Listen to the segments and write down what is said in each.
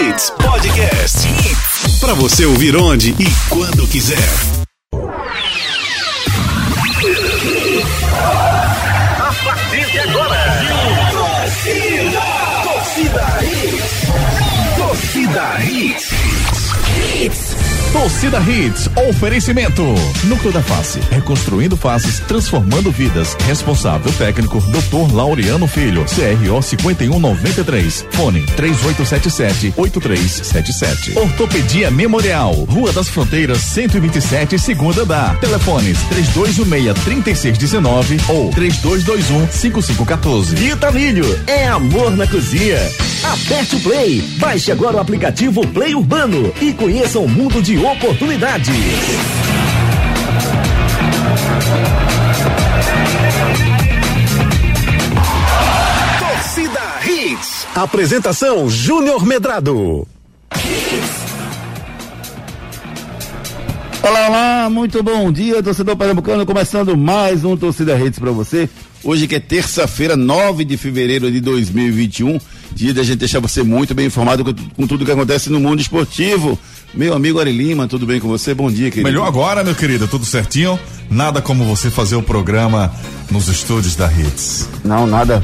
Hits Podcast. Para você ouvir onde e quando quiser. A partir de agora, torcida, torcida Hits, torcida Hits. Hits. Torcida Hits, oferecimento. Núcleo da Face, reconstruindo faces, transformando vidas. Responsável técnico, Dr. Laureano Filho, CRO 5193. Fone 3877-8377. Ortopedia Memorial, Rua das Fronteiras, 127, segunda da. Telefones 3216-3619 ou 3221-5514. Vitamilho, é amor na cozinha. Aperte o Play, baixe agora o aplicativo Play Urbano e conheça o mundo de oportunidades. Torcida Hits. Apresentação Júnior Medrado. Olá, olá, muito bom dia, torcedor pernambucano, começando mais um Torcida Redes para você. Hoje que é terça-feira, 9 de fevereiro de 2021, dia da gente deixar você muito bem informado com, com tudo que acontece no mundo esportivo. Meu amigo Ari Lima, tudo bem com você? Bom dia, querido. Melhor agora, meu querido, tudo certinho? Nada como você fazer o programa nos estúdios da Hits. Não, nada.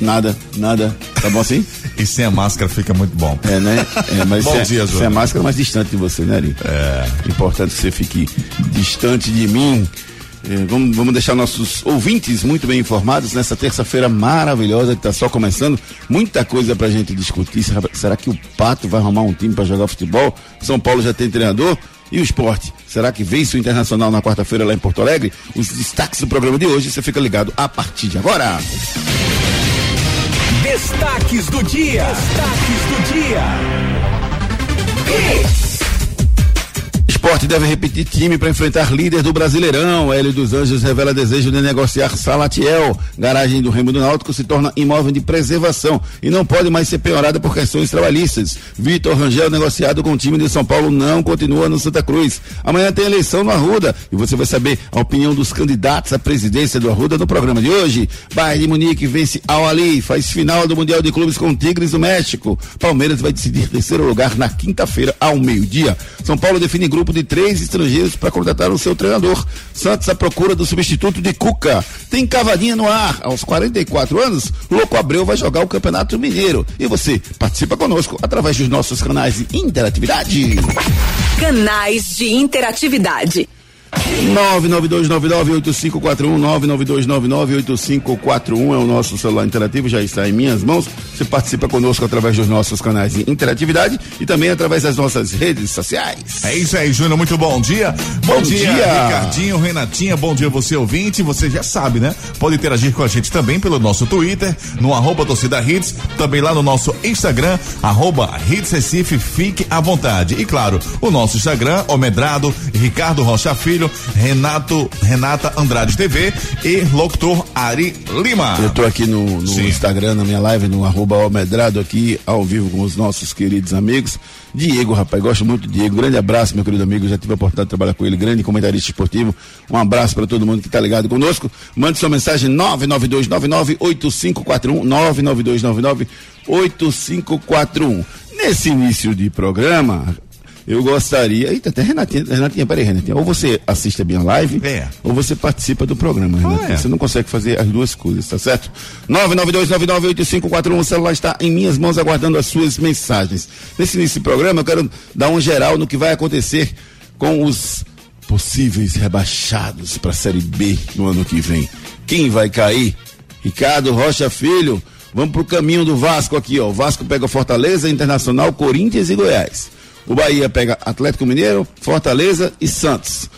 Nada, nada. Tá bom assim? e sem a máscara fica muito bom. É, né? É, mas bom sem, dia, sem a máscara mais distante de você, né, Ari? É. Importante que você fique distante de mim. É, vamos, vamos deixar nossos ouvintes muito bem informados nessa terça-feira maravilhosa que está só começando. Muita coisa pra gente discutir. Será, será que o Pato vai arrumar um time para jogar futebol? São Paulo já tem treinador? E o esporte? Será que vence o Internacional na quarta-feira lá em Porto Alegre? Os destaques do programa de hoje, você fica ligado a partir de agora. Destaques do dia. Destaques do dia. Esporte deve repetir time para enfrentar líder do Brasileirão. Hélio dos Anjos revela desejo de negociar Salatiel. Garagem do Remo do Náutico se torna imóvel de preservação e não pode mais ser penhorada por questões trabalhistas. Vitor Rangel, negociado com o time de São Paulo, não continua no Santa Cruz. Amanhã tem eleição no Arruda e você vai saber a opinião dos candidatos à presidência do Arruda no programa de hoje. Bayern de Munique vence Al Ali, faz final do Mundial de Clubes com Tigres do México. Palmeiras vai decidir terceiro lugar na quinta-feira ao meio-dia. São Paulo define grupo de três estrangeiros para contratar o seu treinador. Santos à procura do substituto de Cuca. Tem cavadinha no ar. Aos 44 anos, Louco Abreu vai jogar o Campeonato Mineiro. E você participa conosco através dos nossos canais de interatividade. Canais de interatividade. 992998541 992998541 é o nosso celular interativo, já está em minhas mãos. Você participa conosco através dos nossos canais de interatividade e também através das nossas redes sociais. É isso aí, Júnior, muito bom dia. Bom, Bom dia, dia. Ricardinho, Renatinha, bom dia você ouvinte, você já sabe, né? Pode interagir com a gente também pelo nosso Twitter, no arroba torcida hits, também lá no nosso Instagram, arroba hits Recife, fique à vontade. E claro, o nosso Instagram, Omedrado, Ricardo Rocha Filho, Renato, Renata Andrade TV e locutor Ari Lima. Eu tô aqui no, no. Instagram, na minha live, no arroba Almedrado, aqui ao vivo com os nossos queridos amigos. Diego, rapaz, gosto muito do Diego. Grande abraço, meu querido amigo. Já tive a oportunidade de trabalhar com ele, grande comentarista esportivo. Um abraço para todo mundo que tá ligado conosco. Mande sua mensagem 992998541 992998541. Nesse início de programa, eu gostaria. Eita, até Renatinha, Renatinha, peraí, Renatinha. Ou você assiste a minha live, É. ou você participa do programa, Renatinha. é. Você não consegue fazer as duas coisas, tá certo? 992998541, o celular está em minhas mãos aguardando as suas mensagens. Nesse início do programa, eu quero dar um geral no que vai acontecer com os possíveis rebaixados para a Série B no ano que vem. Quem vai cair? Ricardo Rocha Filho. Vamos pro caminho do Vasco aqui, ó. O Vasco pega Fortaleza, Internacional, Corinthians e Goiás. O Bahia pega Atlético Mineiro, Fortaleza e Santos.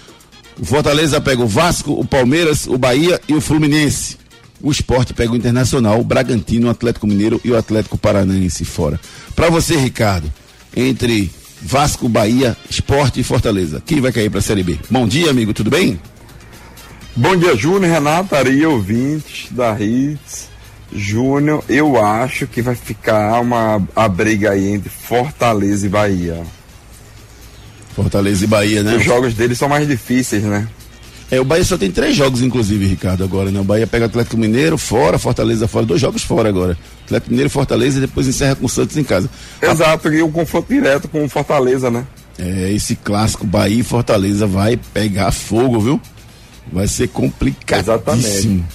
O Fortaleza pega o Vasco, o Palmeiras, o Bahia e o Fluminense. O esporte pega o Internacional, o Bragantino, o Atlético Mineiro e o Atlético Paranaense fora. Para você, Ricardo, entre Vasco, Bahia, Esporte e Fortaleza, quem vai cair para a Série B? Bom dia, amigo, tudo bem? Bom dia, Júnior, Renato, Ari, ouvintes da Hits. Júnior, eu acho que vai ficar uma a briga aí entre Fortaleza e Bahia. Fortaleza e Bahia, né? Os jogos deles são mais difíceis, né? É, o Bahia só tem três jogos, inclusive, Ricardo, agora, né? O Bahia pega Atlético Mineiro fora, Fortaleza fora, dois jogos fora agora. Atlético Mineiro, Fortaleza e depois encerra com o Santos em casa. Exato, e o confronto direto com o Fortaleza, né? É, esse clássico Bahia e Fortaleza vai pegar fogo, viu? Vai ser complicadíssimo.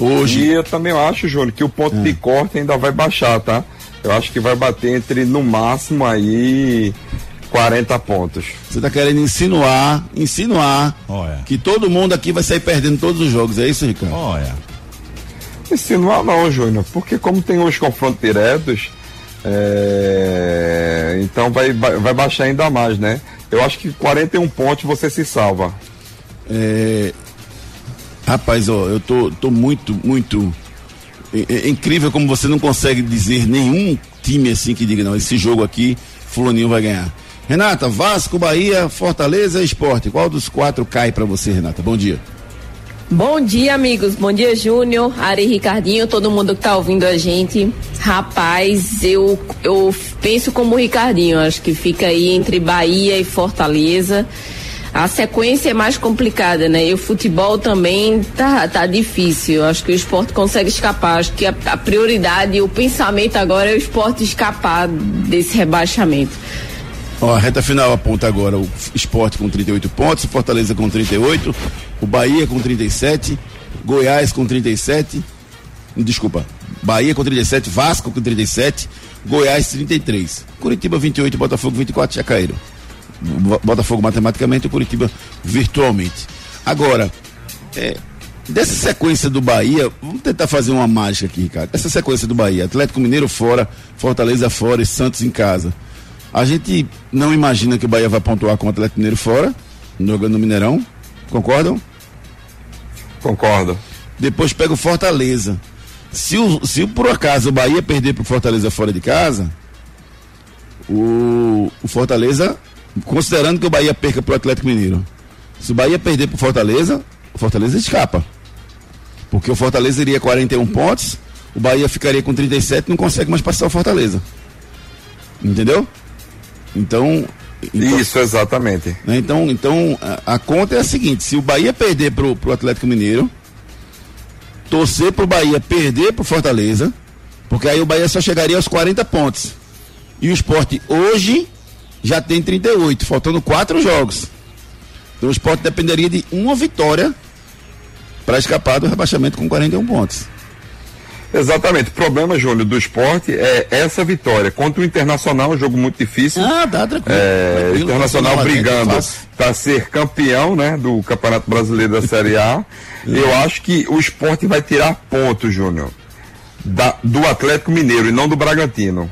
Hoje. E eu também acho, Júnior, que o ponto é. de corte ainda vai baixar, tá? Eu acho que vai bater entre, no máximo, aí 40 pontos. Você está querendo insinuar, insinuar Olha. que todo mundo aqui vai sair perdendo todos os jogos, é isso, Ricardo? Olha. Insinuar não, Júnior, porque como tem os confrontos diretos, é... então vai, vai baixar ainda mais, né? Eu acho que 41 pontos você se salva. É... Rapaz, ó, eu tô, tô muito, muito. É, é incrível como você não consegue dizer nenhum time assim que diga, não, esse jogo aqui, Fulaninho vai ganhar. Renata, Vasco, Bahia, Fortaleza, Esporte. Qual dos quatro cai para você, Renata? Bom dia. Bom dia, amigos. Bom dia, Júnior, Ari Ricardinho, todo mundo que tá ouvindo a gente. Rapaz, eu, eu penso como o Ricardinho, acho que fica aí entre Bahia e Fortaleza. A sequência é mais complicada, né? E o futebol também tá, tá difícil. Acho que o esporte consegue escapar. Acho que a, a prioridade, o pensamento agora é o esporte escapar desse rebaixamento. Ó, a reta final aponta agora o esporte com 38 pontos, Fortaleza com 38, o Bahia com 37, Goiás com 37, desculpa, Bahia com 37, Vasco com 37, Goiás 33, Curitiba 28, Botafogo 24 já caíram. Botafogo matematicamente e Curitiba virtualmente. Agora, é, dessa sequência do Bahia, vamos tentar fazer uma mágica aqui, Ricardo. Essa sequência do Bahia, Atlético Mineiro fora, Fortaleza fora e Santos em casa. A gente não imagina que o Bahia vai pontuar com o Atlético Mineiro fora, jogando no Mineirão. Concordam? Concordo. Depois pega o Fortaleza. Se, o, se por acaso o Bahia perder pro Fortaleza fora de casa, o, o Fortaleza, considerando que o Bahia perca pro Atlético Mineiro, se o Bahia perder pro Fortaleza, o Fortaleza escapa. Porque o Fortaleza iria 41 pontos, o Bahia ficaria com 37 e não consegue mais passar o Fortaleza. Entendeu? Então, então, Isso, exatamente. Né, então, então a, a, conta é a seguinte: se o Bahia perder pro, pro Atlético Mineiro, torcer pro Bahia perder pro Fortaleza, porque aí o Bahia só chegaria aos 40 pontos. E o esporte hoje já tem 38, faltando quatro jogos. Então o esporte dependeria de uma vitória para escapar do rebaixamento com 41 pontos. Exatamente. O problema, Júnior, do esporte é essa vitória. Contra o Internacional, um jogo muito difícil. Ah, tá tranquilo. É, tranquilo Internacional brigando para ser campeão né, do Campeonato Brasileiro da Série A. Eu acho que o esporte vai tirar pontos, Júnior, do Atlético Mineiro e não do Bragantino.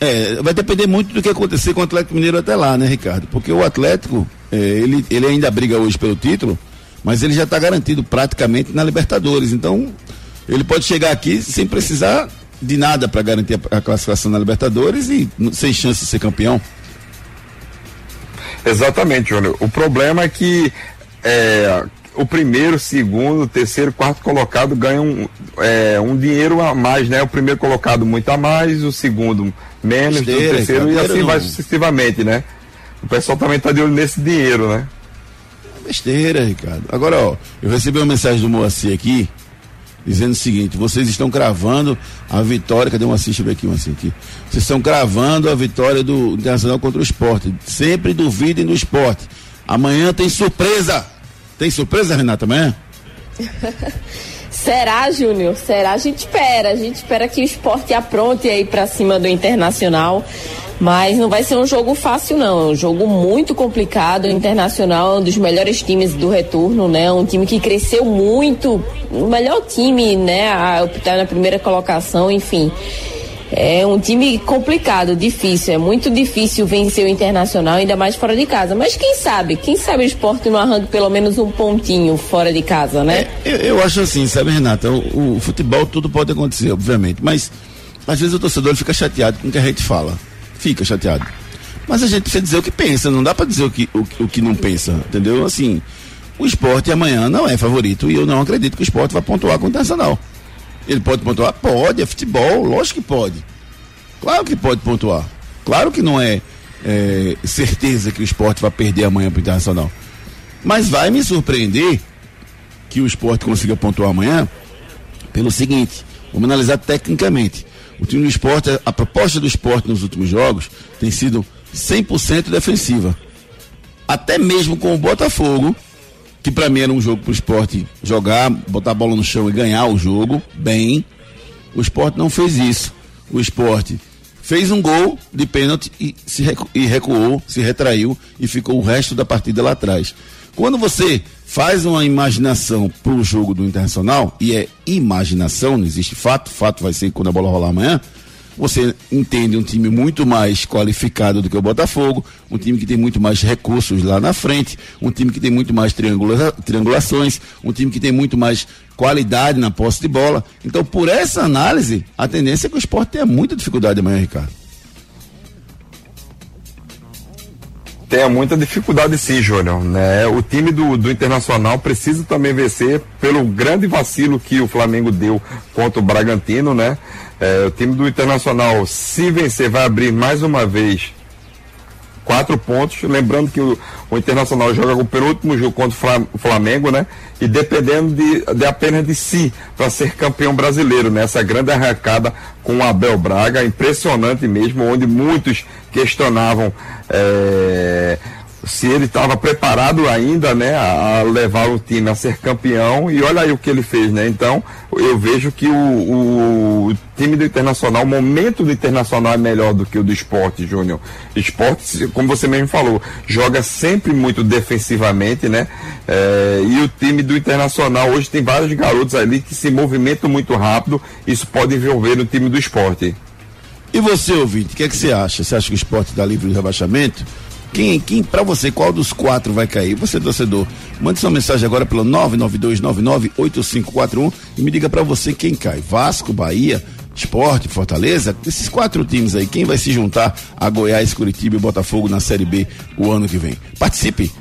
É, vai depender muito do que acontecer com o Atlético Mineiro até lá, né, Ricardo? Porque o Atlético, é, ele, ele ainda briga hoje pelo título, mas ele já está garantido praticamente na Libertadores. Então, ele pode chegar aqui sem precisar de nada para garantir a, a, classificação na Libertadores e sem chance de ser campeão. Exatamente, Júnior. O problema é que é, o primeiro, segundo, terceiro, quarto colocado ganham é, um dinheiro a mais, né? O primeiro colocado muito a mais, o segundo menos, Besteira, o terceiro e assim não. vai sucessivamente, né? O pessoal também está de olho nesse dinheiro, né? Besteira, Ricardo. Agora, ó, eu recebi uma mensagem do Moacir aqui, dizendo o seguinte: vocês estão cravando a vitória. Cadê um assiste aqui, um aqui? Vocês estão cravando a vitória do Internacional contra o esporte. Sempre duvidem do esporte. Amanhã tem surpresa. Tem surpresa, Renata, amanhã? Será, Júnior? Será? A gente espera. A gente espera que o esporte apronte aí para cima do Internacional. Mas não vai ser um jogo fácil, não. É um jogo muito complicado. O Internacional é um dos melhores times do retorno, né? Um time que cresceu muito. O melhor time, né? A, tá na primeira colocação, enfim. É um time complicado, difícil. É muito difícil vencer o Internacional, ainda mais fora de casa. Mas quem sabe? Quem sabe o esporte não arranca pelo menos um pontinho fora de casa, né? É, eu, eu, acho assim, sabe, Renata? O, o futebol tudo pode acontecer, obviamente. Mas às vezes o torcedor fica chateado com o que a gente fala fica chateado. Mas a gente precisa dizer o que pensa, não dá para dizer o que, o, o, que não pensa, entendeu? Assim, o esporte amanhã não é favorito e eu não acredito que o esporte vai pontuar com o Internacional. Ele pode pontuar? Pode, é futebol, lógico que pode. Claro que pode pontuar. Claro que não é, é certeza que o esporte vai perder amanhã para o Internacional. Mas vai me surpreender que o esporte consiga pontuar amanhã pelo seguinte: vamos analisar tecnicamente. O time do esporte, a proposta do esporte nos últimos jogos tem sido 100% defensiva. Até mesmo com o Botafogo, que para mim era um jogo para o esporte jogar, botar a bola no chão e ganhar o jogo bem. O esporte não fez isso. O esporte fez um gol de pênalti e, se recu e recuou, se retraiu e ficou o resto da partida lá atrás. Quando você faz uma imaginação para o jogo do Internacional, e é imaginação, não existe fato, fato vai ser quando a bola rolar amanhã, você entende um time muito mais qualificado do que o Botafogo, um time que tem muito mais recursos lá na frente, um time que tem muito mais triangula triangulações, um time que tem muito mais qualidade na posse de bola. Então, por essa análise, a tendência é que o esporte tenha muita dificuldade amanhã, Ricardo. Tenha muita dificuldade sim, Júnior. Né? O time do, do Internacional precisa também vencer pelo grande vacilo que o Flamengo deu contra o Bragantino, né? É, o time do Internacional, se vencer, vai abrir mais uma vez quatro pontos. Lembrando que o, o Internacional joga o penúltimo jogo contra o Flamengo, né? E dependendo de, de apenas de si para ser campeão brasileiro, né? Essa grande arrancada com o Abel Braga, impressionante mesmo, onde muitos questionavam. É, se ele estava preparado ainda, né, a, levar o time a ser campeão e olha aí o que ele fez, né? Então eu vejo que o, o, time do Internacional, o momento do Internacional é melhor do que o do Esporte, Júnior. Esporte, como você mesmo falou, joga sempre muito defensivamente, né? É, e o time do Internacional hoje tem vários garotos ali que se movimentam muito rápido. Isso pode envolver o time do Esporte. E você, ouvinte, o que, é que você acha? Você acha que o esporte dá livre de rebaixamento? Quem, quem para você, qual dos quatro vai cair? Você, torcedor, mande sua mensagem agora pelo 992998541 e me diga para você quem cai. Vasco, Bahia, Esporte, Fortaleza, esses quatro times aí, quem vai se juntar a Goiás, Curitiba e Botafogo na Série B o ano que vem? Participe!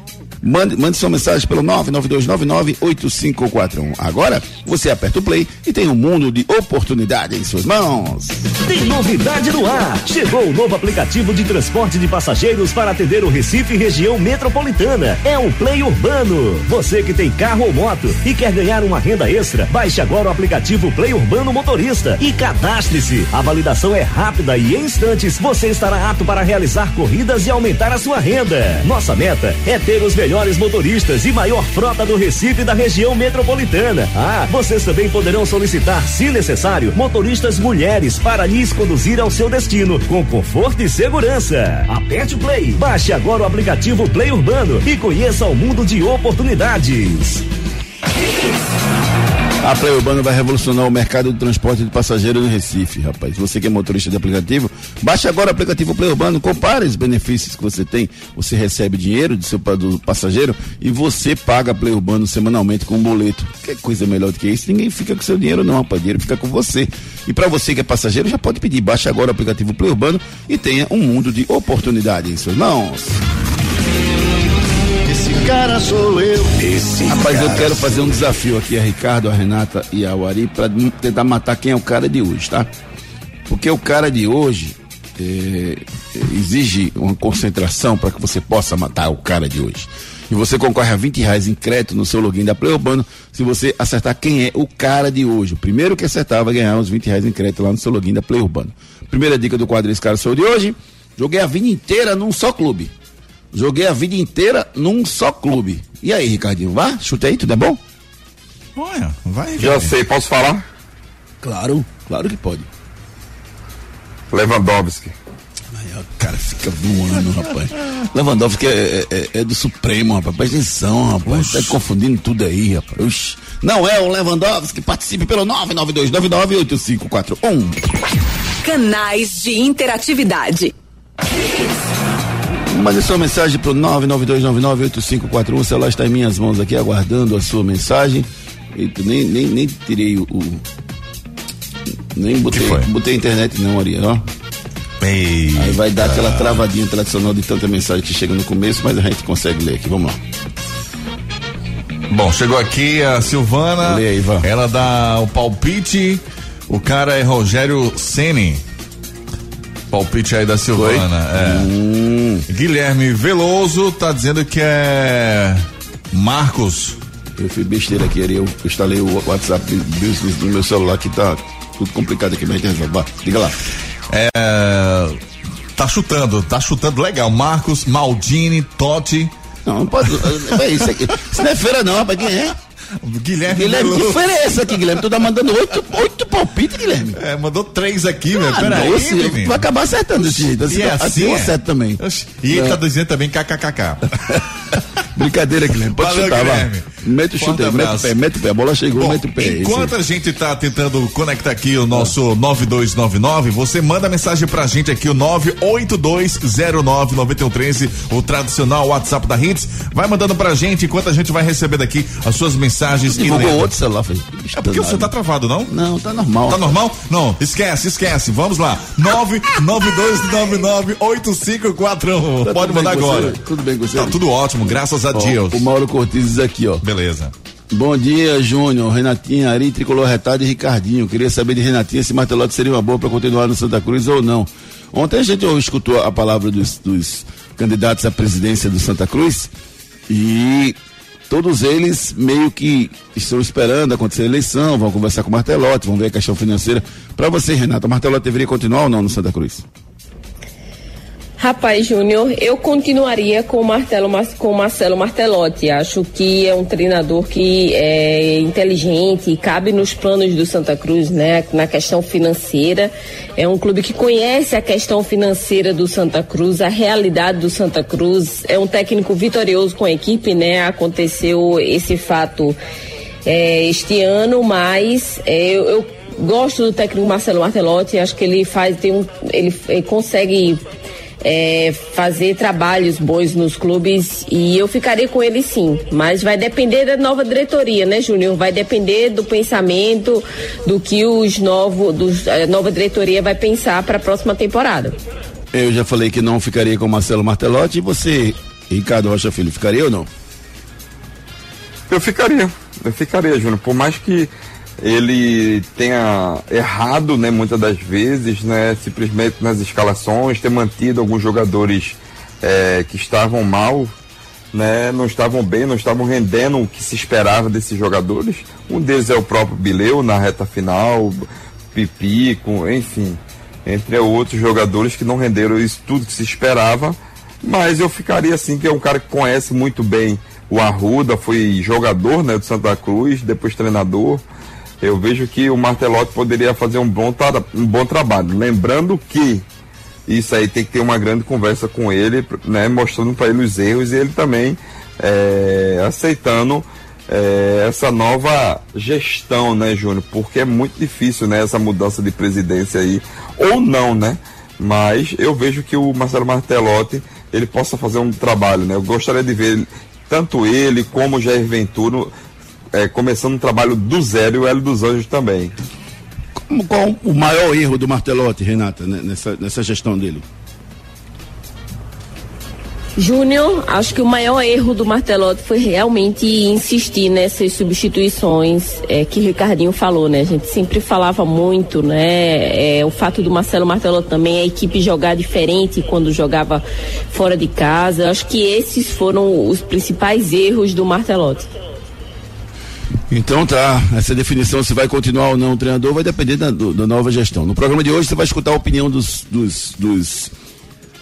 Mande, mande sua mensagem pelo 992998541. Agora você aperta o play e tem um mundo de oportunidade em suas mãos. Tem novidade no ar. Chegou o novo aplicativo de transporte de passageiros para atender o Recife e região metropolitana. É o Play Urbano. Você que tem carro ou moto e quer ganhar uma renda extra, baixe agora o aplicativo Play Urbano Motorista e cadastre-se. A validação é rápida e em instantes você estará apto para realizar corridas e aumentar a sua renda. Nossa meta é ter os melhores motoristas e maior frota do Recife e da região metropolitana. Ah, vocês também poderão solicitar, se necessário, motoristas mulheres para lhes conduzir ao seu destino com conforto e segurança. Aperte o Play, baixe agora o aplicativo Play Urbano e conheça o mundo de oportunidades. A Play Urbano vai revolucionar o mercado de transporte de passageiros no Recife, rapaz. Você que é motorista de aplicativo, baixe agora o aplicativo Play Urbano, compare os benefícios que você tem. Você recebe dinheiro do seu do passageiro e você paga Play Urbano semanalmente com um boleto. Que coisa melhor do que isso? Ninguém fica com seu dinheiro não, rapaz. O dinheiro fica com você. E para você que é passageiro, já pode pedir. Baixe agora o aplicativo Play Urbano e tenha um mundo de oportunidade em suas mãos cara sou eu. Esse Rapaz, eu quero fazer um desafio aqui a Ricardo, a Renata e a Wari para tentar matar quem é o cara de hoje, tá? Porque o cara de hoje é, exige uma concentração para que você possa matar o cara de hoje. E você concorre a 20 reais em crédito no seu login da Play Urbano se você acertar quem é o cara de hoje. O primeiro que acertar vai ganhar uns 20 reais em crédito lá no seu login da Play Urbano. Primeira dica do quadro Esse Cara Sou de hoje. Joguei a vida inteira num só clube. Joguei a vida inteira num só clube. E aí, Ricardinho, vá, chute aí, tudo é bom? Olha, vai. Já sei, posso falar? Claro, claro que pode. Lewandowski. Aí, o cara fica voando, rapaz. Lewandowski é, é, é, do Supremo, rapaz. Presta atenção, rapaz. Oxi. Tá confundindo tudo aí, rapaz. Oxi. Não é o Lewandowski. Participe pelo 992998541. Canais de interatividade. Mande sua mensagem pro 992998541. O celular está em minhas mãos aqui aguardando a sua mensagem. Eita, nem, nem, nem tirei o. o nem botei, botei internet não, Ariel, ó. Eita. Aí vai dar aquela travadinha tradicional de tanta mensagem que chega no começo, mas a gente consegue ler aqui. Vamos lá. Bom, chegou aqui a Silvana. Lê aí, Ivan. Ela dá o palpite. O cara é Rogério Ceni. Palpite aí da Silvana. É. Hum. Guilherme Veloso tá dizendo que é Marcos. Eu fiz besteira aqui, eu instalei o WhatsApp Business no meu celular que tá tudo complicado aqui, mas a gente resolve. Diga lá. É, tá chutando, tá chutando legal. Marcos, Maldini, Totti. Não, não pode. É isso aqui. Isso não é feira, não, rapaz. Quem é? Guilherme. Guilherme, que feira é essa aqui, Guilherme? Tu tá mandando oito, oito palpites, Guilherme. É, mandou três aqui, velho. Ah, Peraí, doce, menino. vai acabar acertando desse jeito. Assim, E assim, eu é? acerto também. E ele É. tá dizendo também kkkk. Brincadeira, Guilherme. Pode Valeu, chutar, Guilherme. vai. Mete o chute aí, mete o pé, mete o pé. A bola chegou, Bom, mete o pé. é enquanto a gente tá tentando conectar aqui o nosso 9299, você manda mensagem pra gente aqui, o 982099113, o tradicional WhatsApp da Hits. Vai mandando pra gente enquanto a gente vai recebendo aqui as suas mensagens. Divulgou outro celular, foi. É porque você tá travado, não? Não, tá normal. Tá normal? Não, esquece, esquece. Vamos lá. 992998541. Tá Pode mandar agora. você? Tudo bem com você? Tá tudo ótimo, graças a Ó, Deus. O Mauro Cortez diz aqui, ó. Beleza. Bom dia, Júnior, Renatinha, Ari, Tricolor Retado e Ricardinho. Queria saber de Renatinha se Martelotti seria uma boa para continuar no Santa Cruz ou não. Ontem a gente escutou a palavra dos, dos candidatos à presidência do Santa Cruz e todos eles meio que estão esperando acontecer a eleição, vão conversar com o Martelotti, vão ver a questão financeira. Para você, Renata, Martelotti deveria continuar ou não no Santa Cruz? Rapaz, Júnior, eu continuaria com o, Martelo, Mar- com Marcelo Martelotti. Acho que é um treinador que é inteligente cabe nos planos do Santa Cruz, né? Na questão financeira. É um clube que conhece a questão financeira do Santa Cruz, a realidade do Santa Cruz. É um técnico vitorioso com a equipe, né? Aconteceu esse fato é, este ano, mas é, eu, eu gosto do técnico Marcelo Martelotti. Acho que ele faz, tem um, ele, ele consegue é, fazer trabalhos bons nos clubes e eu ficaria com ele sim, mas vai depender da nova diretoria, né, Júnior? Vai depender do pensamento do que os novos, dos, a nova diretoria vai pensar para a próxima temporada. Eu já falei que não ficaria com o Marcelo Martelotti e você, Ricardo Rocha Filho, ficaria ou não? Eu ficaria, eu ficaria, Júnior. Por mais que ele tenha errado, né, muitas das vezes, né, simplesmente nas escalações, ter mantido alguns jogadores eh, que estavam mal, né, não estavam bem, não estavam rendendo o que se esperava desses jogadores. Um deles é o próprio Bileu na reta final, Pipico, enfim, entre outros jogadores que não renderam isso tudo que se esperava. Mas eu ficaria assim, que é um cara que conhece muito bem o Arruda, foi jogador né, do Santa Cruz, depois treinador. Eu vejo que o Martelotti poderia fazer um bom, um bom trabalho. Lembrando que isso aí tem que ter uma grande conversa com ele, né, mostrando para ele os erros e ele também é, aceitando é, essa nova gestão, né, Júnior? Porque é muito difícil, né, essa mudança de presidência aí, ou não, né? Mas eu vejo que o Marcelo Martelotti ele possa fazer um trabalho, né? Eu gostaria de ver tanto ele como o Jair Ventura é, começando um trabalho do zero e o Hélio dos Anjos também. Como, qual o maior erro do Martelotti, Renata, né, nessa, nessa gestão dele? Júnior, acho que o maior erro do Martelotti foi realmente insistir nessas substituições é, que Ricardinho falou, né? A gente sempre falava muito, né? É, o fato do Marcelo Martelotti também, a equipe jogar diferente quando jogava fora de casa. Acho que esses foram os principais erros do Martelotti. Então tá, essa definição se vai continuar ou não o treinador vai depender da, do- da nova gestão. No programa de hoje você vai escutar a opinião dos, dos, dos,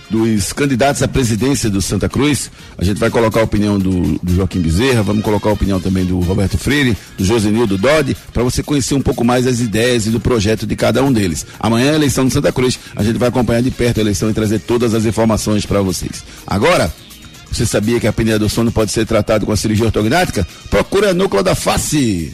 dos candidatos à presidência do Santa Cruz. A gente vai colocar a opinião do, do Joaquim Bezerra, vamos colocar a opinião também do Roberto Freire, do Josenildo Dodi, para você conhecer um pouco mais as ideias e do projeto de cada um deles. Amanhã é a eleição do Santa Cruz, a gente vai acompanhar de perto a eleição e trazer todas as informações para vocês. Agora, você sabia que a apneia do sono pode ser tratado com a cirurgia ortognática? Procure a núcleo da face.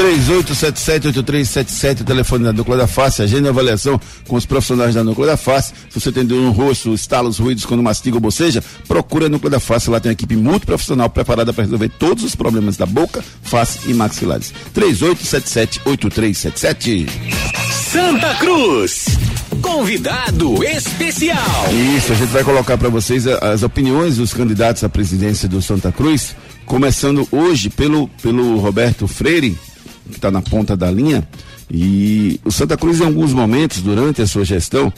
3877-8377, o telefone da Núcleo da Face, agenda a avaliação com os profissionais da Núcleo da Face. Se você tem dor no rosto, estalos, ruídos quando mastiga ou boceja, procure a Núcleo da Face. Lá tem uma equipe multiprofissional preparada para resolver todos os problemas da boca, face e maxilares. 3877-8377. Santa Cruz. Convidado especial. Isso, a gente vai colocar para vocês as opiniões dos candidatos à presidência do Santa Cruz, começando hoje pelo, pelo Roberto Freire, que está na ponta da linha. E o Santa Cruz, em alguns momentos, durante a sua gestão,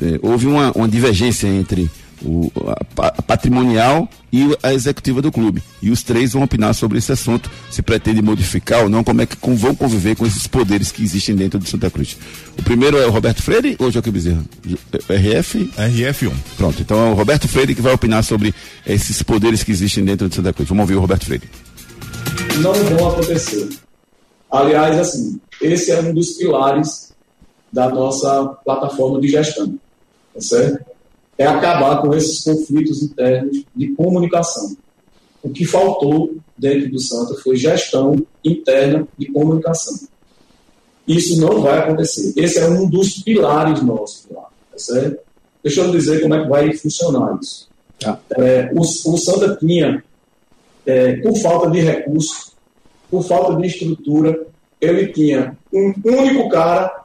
eh, houve uma, uma divergência entre o, a, a, patrimonial e a executiva do clube. E os três vão opinar sobre esse assunto, se pretende modificar ou não, como é que com, vão conviver com esses poderes que existem dentro do Santa Cruz. O primeiro é o Roberto Freire ou Joaquim Bezerra? RF? RF1. Pronto, então é o Roberto Freire que vai opinar sobre esses poderes que existem dentro do Santa Cruz. Vamos ouvir o Roberto Freire. Não vão acontecer. Aliás, assim, esse é um dos pilares da nossa plataforma de gestão, tá certo? É acabar com esses conflitos internos de comunicação. O que faltou dentro do Santa foi gestão interna de comunicação. Isso não vai acontecer. Esse é um dos pilares nossos lá, tá certo? Deixa eu dizer como é que vai funcionar isso. Tá. É, o, o Santa tinha, é, por falta de recursos, por falta de estrutura, ele tinha um único cara,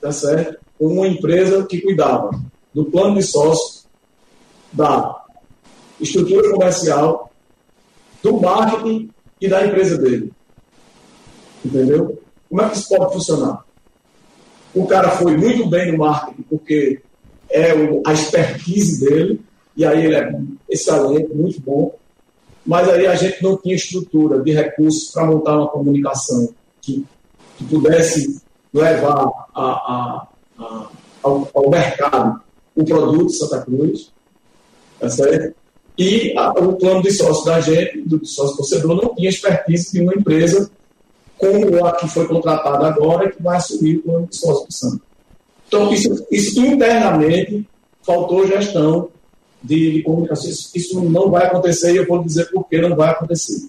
tá certo? Uma empresa que cuidava do plano de sócio, da estrutura comercial, do marketing e da empresa dele. Entendeu? Como é que isso pode funcionar? O cara foi muito bem no marketing, porque é a expertise dele, e aí ele é excelente, muito bom mas aí a gente não tinha estrutura de recursos para montar uma comunicação que, que pudesse levar a, a, a, ao, ao, mercado o produto Santa Cruz, tá certo? E o plano de sócio da gente, do sócio torcedor, não tinha expertise de uma empresa como a que foi contratada agora que vai assumir o plano de sócio do Santa. Então, isso, isso internamente faltou gestão de, comunicação. Isso, não vai acontecer e eu vou dizer por que não vai acontecer.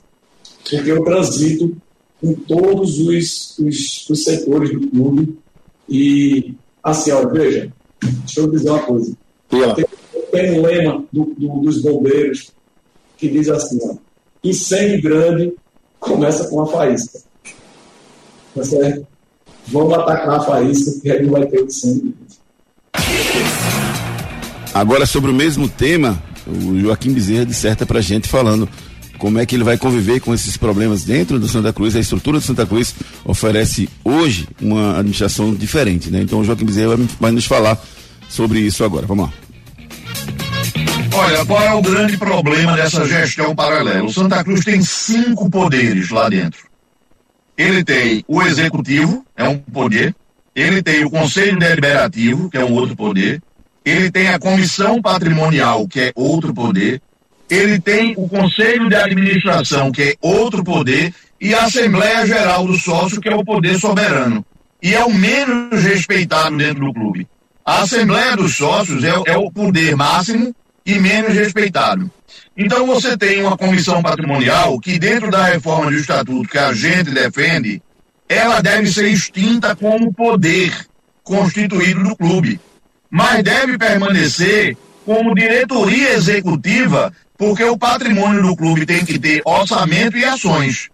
Porque eu transito em todos os, os, os setores do clube e, assim, ó, veja, deixa eu dizer uma coisa. Tem, tem, um lema do, do, dos bombeiros que diz assim, ó, incêndio grande começa com a faísca. Tá certo? Vamos atacar a faísca, que aí não vai ter incêndio. Agora, sobre o mesmo tema, o Joaquim Bezerra disserta pra gente falando como é que ele vai conviver com esses problemas dentro do Santa Cruz. A estrutura do Santa Cruz oferece hoje uma administração diferente, né? Então o Joaquim Bezerra vai, nos falar sobre isso agora. Vamos lá. Olha, qual é o grande problema dessa gestão paralela? O Santa Cruz tem cinco poderes lá dentro. Ele tem o executivo, é um poder. Ele tem o conselho deliberativo, que é um outro poder ele tem a comissão patrimonial, que é outro poder, ele tem o conselho de administração, que é outro poder, e a Assembleia Geral do Sócio, que é o poder soberano. E é o menos respeitado dentro do clube. A Assembleia dos Sócios é, é o poder máximo e menos respeitado. Então você tem uma comissão patrimonial que, dentro da reforma do estatuto que a gente defende, ela deve ser extinta como poder constituído do clube mas deve permanecer como diretoria executiva, porque o patrimônio do clube tem que ter orçamento e ações.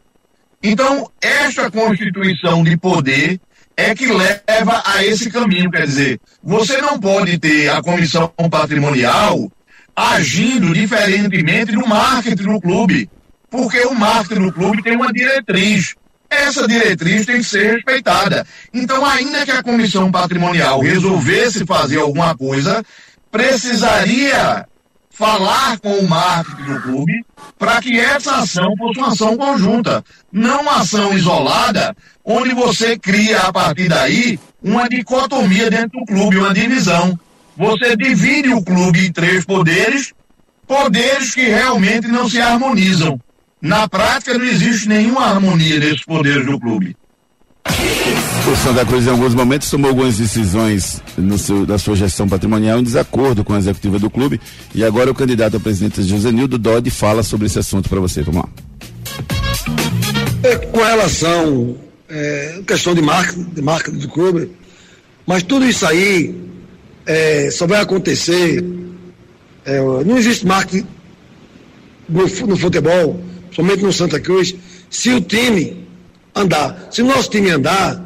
Então, esta constituição de poder é que leva a esse caminho. Quer dizer, você não pode ter a comissão patrimonial agindo diferentemente no marketing do clube, porque o marketing do clube tem uma diretriz essa diretriz tem que ser respeitada. Então, ainda que a comissão patrimonial resolvesse fazer alguma coisa, precisaria falar com o marketing do clube para que essa ação fosse uma ação conjunta, não uma ação isolada, onde você cria a partir daí uma dicotomia dentro do clube, uma divisão. Você divide o clube em três poderes, poderes que realmente não se harmonizam. Na prática, não existe nenhuma harmonia nesses poderes do clube. O Santa Cruz, em alguns momentos, tomou algumas decisões no seu, da sua gestão patrimonial em desacordo com a executiva do clube. E agora o candidato a presidente José Nildo Dodge fala sobre esse assunto para você. Vamos lá. É, com relação é, questão de marca, de marca do clube, mas tudo isso aí é, só vai acontecer. É, não existe marketing no, no futebol, somente no Santa Cruz, se o time andar. Se o nosso time andar,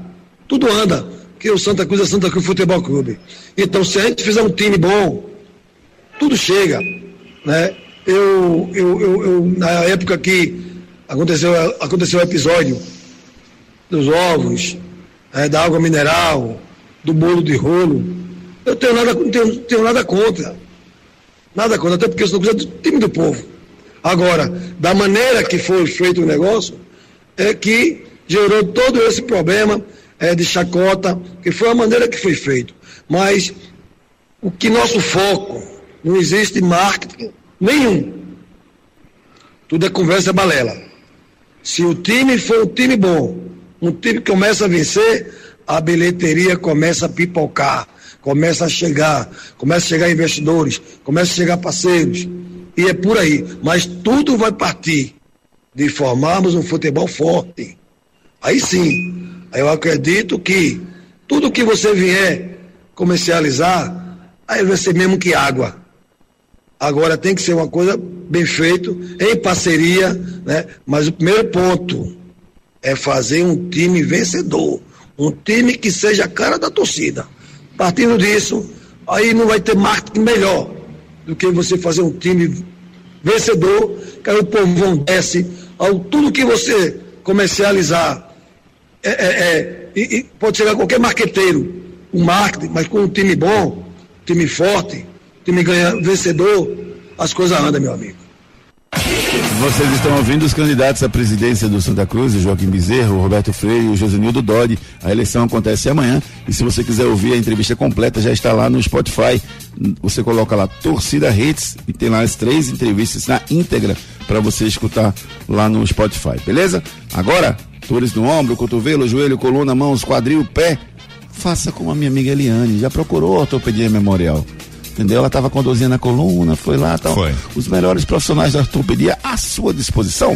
tudo anda. Que o Santa Cruz é Santa Cruz Futebol Clube. Então, se a gente fizer um time bom, tudo chega. Né? Eu, eu, eu, eu na época que aconteceu, aconteceu o episódio dos ovos, é, da água mineral, do bolo de rolo, eu tenho nada, tenho, tenho nada contra. Nada contra, até porque eu sou do time do povo. Agora, da maneira que foi feito o negócio, é que gerou todo esse problema é, de chacota, que foi a maneira que foi feito. Mas o que nosso foco, não existe marketing nenhum. Tudo é conversa balela. Se o time for um time bom, um time que começa a vencer, a bilheteria começa a pipocar, começa a chegar, começa a chegar investidores, começa a chegar parceiros. E é por aí. Mas tudo vai partir de formarmos um futebol forte. Aí sim, eu acredito que tudo que você vier comercializar, aí vai ser mesmo que água. Agora tem que ser uma coisa bem feito, em parceria, né? Mas o primeiro ponto é fazer um time vencedor, um time que seja a cara da torcida. Partindo disso, aí não vai ter marketing melhor do que você fazer um time vencedor, que aí o povo desce, ao tudo que você comercializar é, é, é e, e pode chegar qualquer marqueteiro, um marketing, mas com um time bom, time forte, time ganha, vencedor, as coisas andam, meu amigo. Vocês estão ouvindo os candidatos à presidência do Santa Cruz, Joaquim Bezerro, Roberto Freire e o Josenildo Dodi. A eleição acontece amanhã e se você quiser ouvir a entrevista completa, já está lá no Spotify. Você coloca lá Torcida Hits e tem lá as três entrevistas na íntegra para você escutar lá no Spotify, beleza? Agora, dores no ombro, cotovelo, joelho, coluna, mãos, quadril, pé. Faça como a minha amiga Eliane, já procurou ortopedia memorial entendeu? Ela estava com dorzinha na coluna, foi lá tal. Foi. Os melhores profissionais da ortopedia à sua disposição.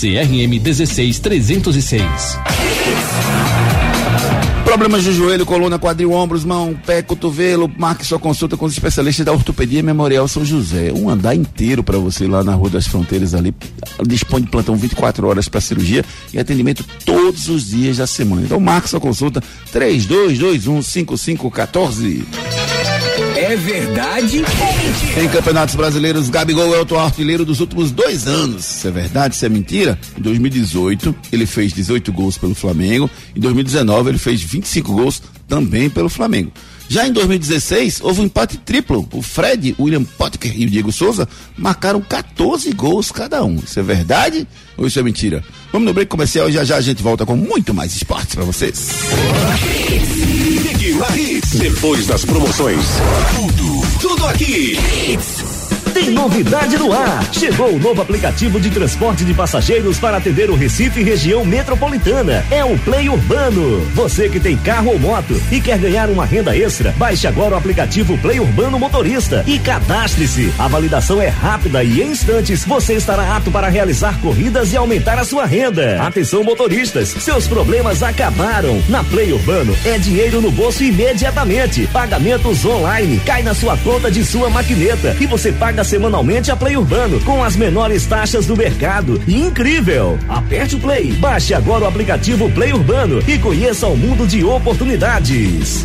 CRM 16306. Problemas de joelho, coluna, quadril, ombros, mão, pé, cotovelo, marque sua consulta com os especialistas da Ortopedia Memorial São José. Um andar inteiro para você lá na Rua das Fronteiras ali. Dispõe de plantão 24 horas para cirurgia e atendimento todos os dias da semana. Então marque sua consulta 3221 5514. É verdade Em campeonatos brasileiros, Gabigol é o artilheiro dos últimos dois anos. Isso é verdade, isso é mentira? Em 2018, ele fez 18 gols pelo Flamengo. Em 2019, ele fez 25 gols também pelo Flamengo. Já em 2016, houve um empate triplo. O Fred, o William Potker e o Diego Souza marcaram 14 gols cada um. Isso é verdade ou isso é mentira? Vamos no break comercial e já já a gente volta com muito mais esportes para vocês. Depois das promoções, tudo, tudo aqui. Tem novidade no ar. Chegou o novo aplicativo de transporte de passageiros para atender o Recife e região metropolitana. É o Play Urbano. Você que tem carro ou moto e quer ganhar uma renda extra, baixe agora o aplicativo Play Urbano Motorista e cadastre-se. A validação é rápida e em instantes você estará apto para realizar corridas e aumentar a sua renda. Atenção motoristas, seus problemas acabaram. Na Play Urbano é dinheiro no bolso imediatamente. Pagamentos online, cai na sua conta de sua maquineta e você paga semanalmente a Play Urbano com as menores taxas do mercado. Incrível! Aperte o Play, baixe agora o aplicativo Play Urbano e conheça o mundo de oportunidades.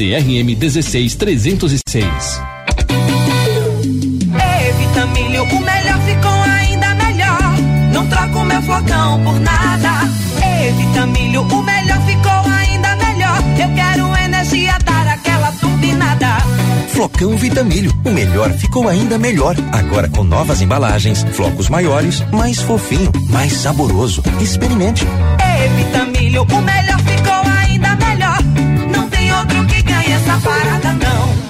CRM 16306. Evitamilho, o melhor ficou ainda melhor. Não troco meu flocão por nada. Evitamilho, o melhor ficou ainda melhor. Eu quero energia, dar aquela turbinada. Flocão Vitamilho, o melhor ficou ainda melhor. Agora com novas embalagens, flocos maiores, mais fofinho, mais saboroso. Experimente. Evitamilho, o melhor essa parada, não.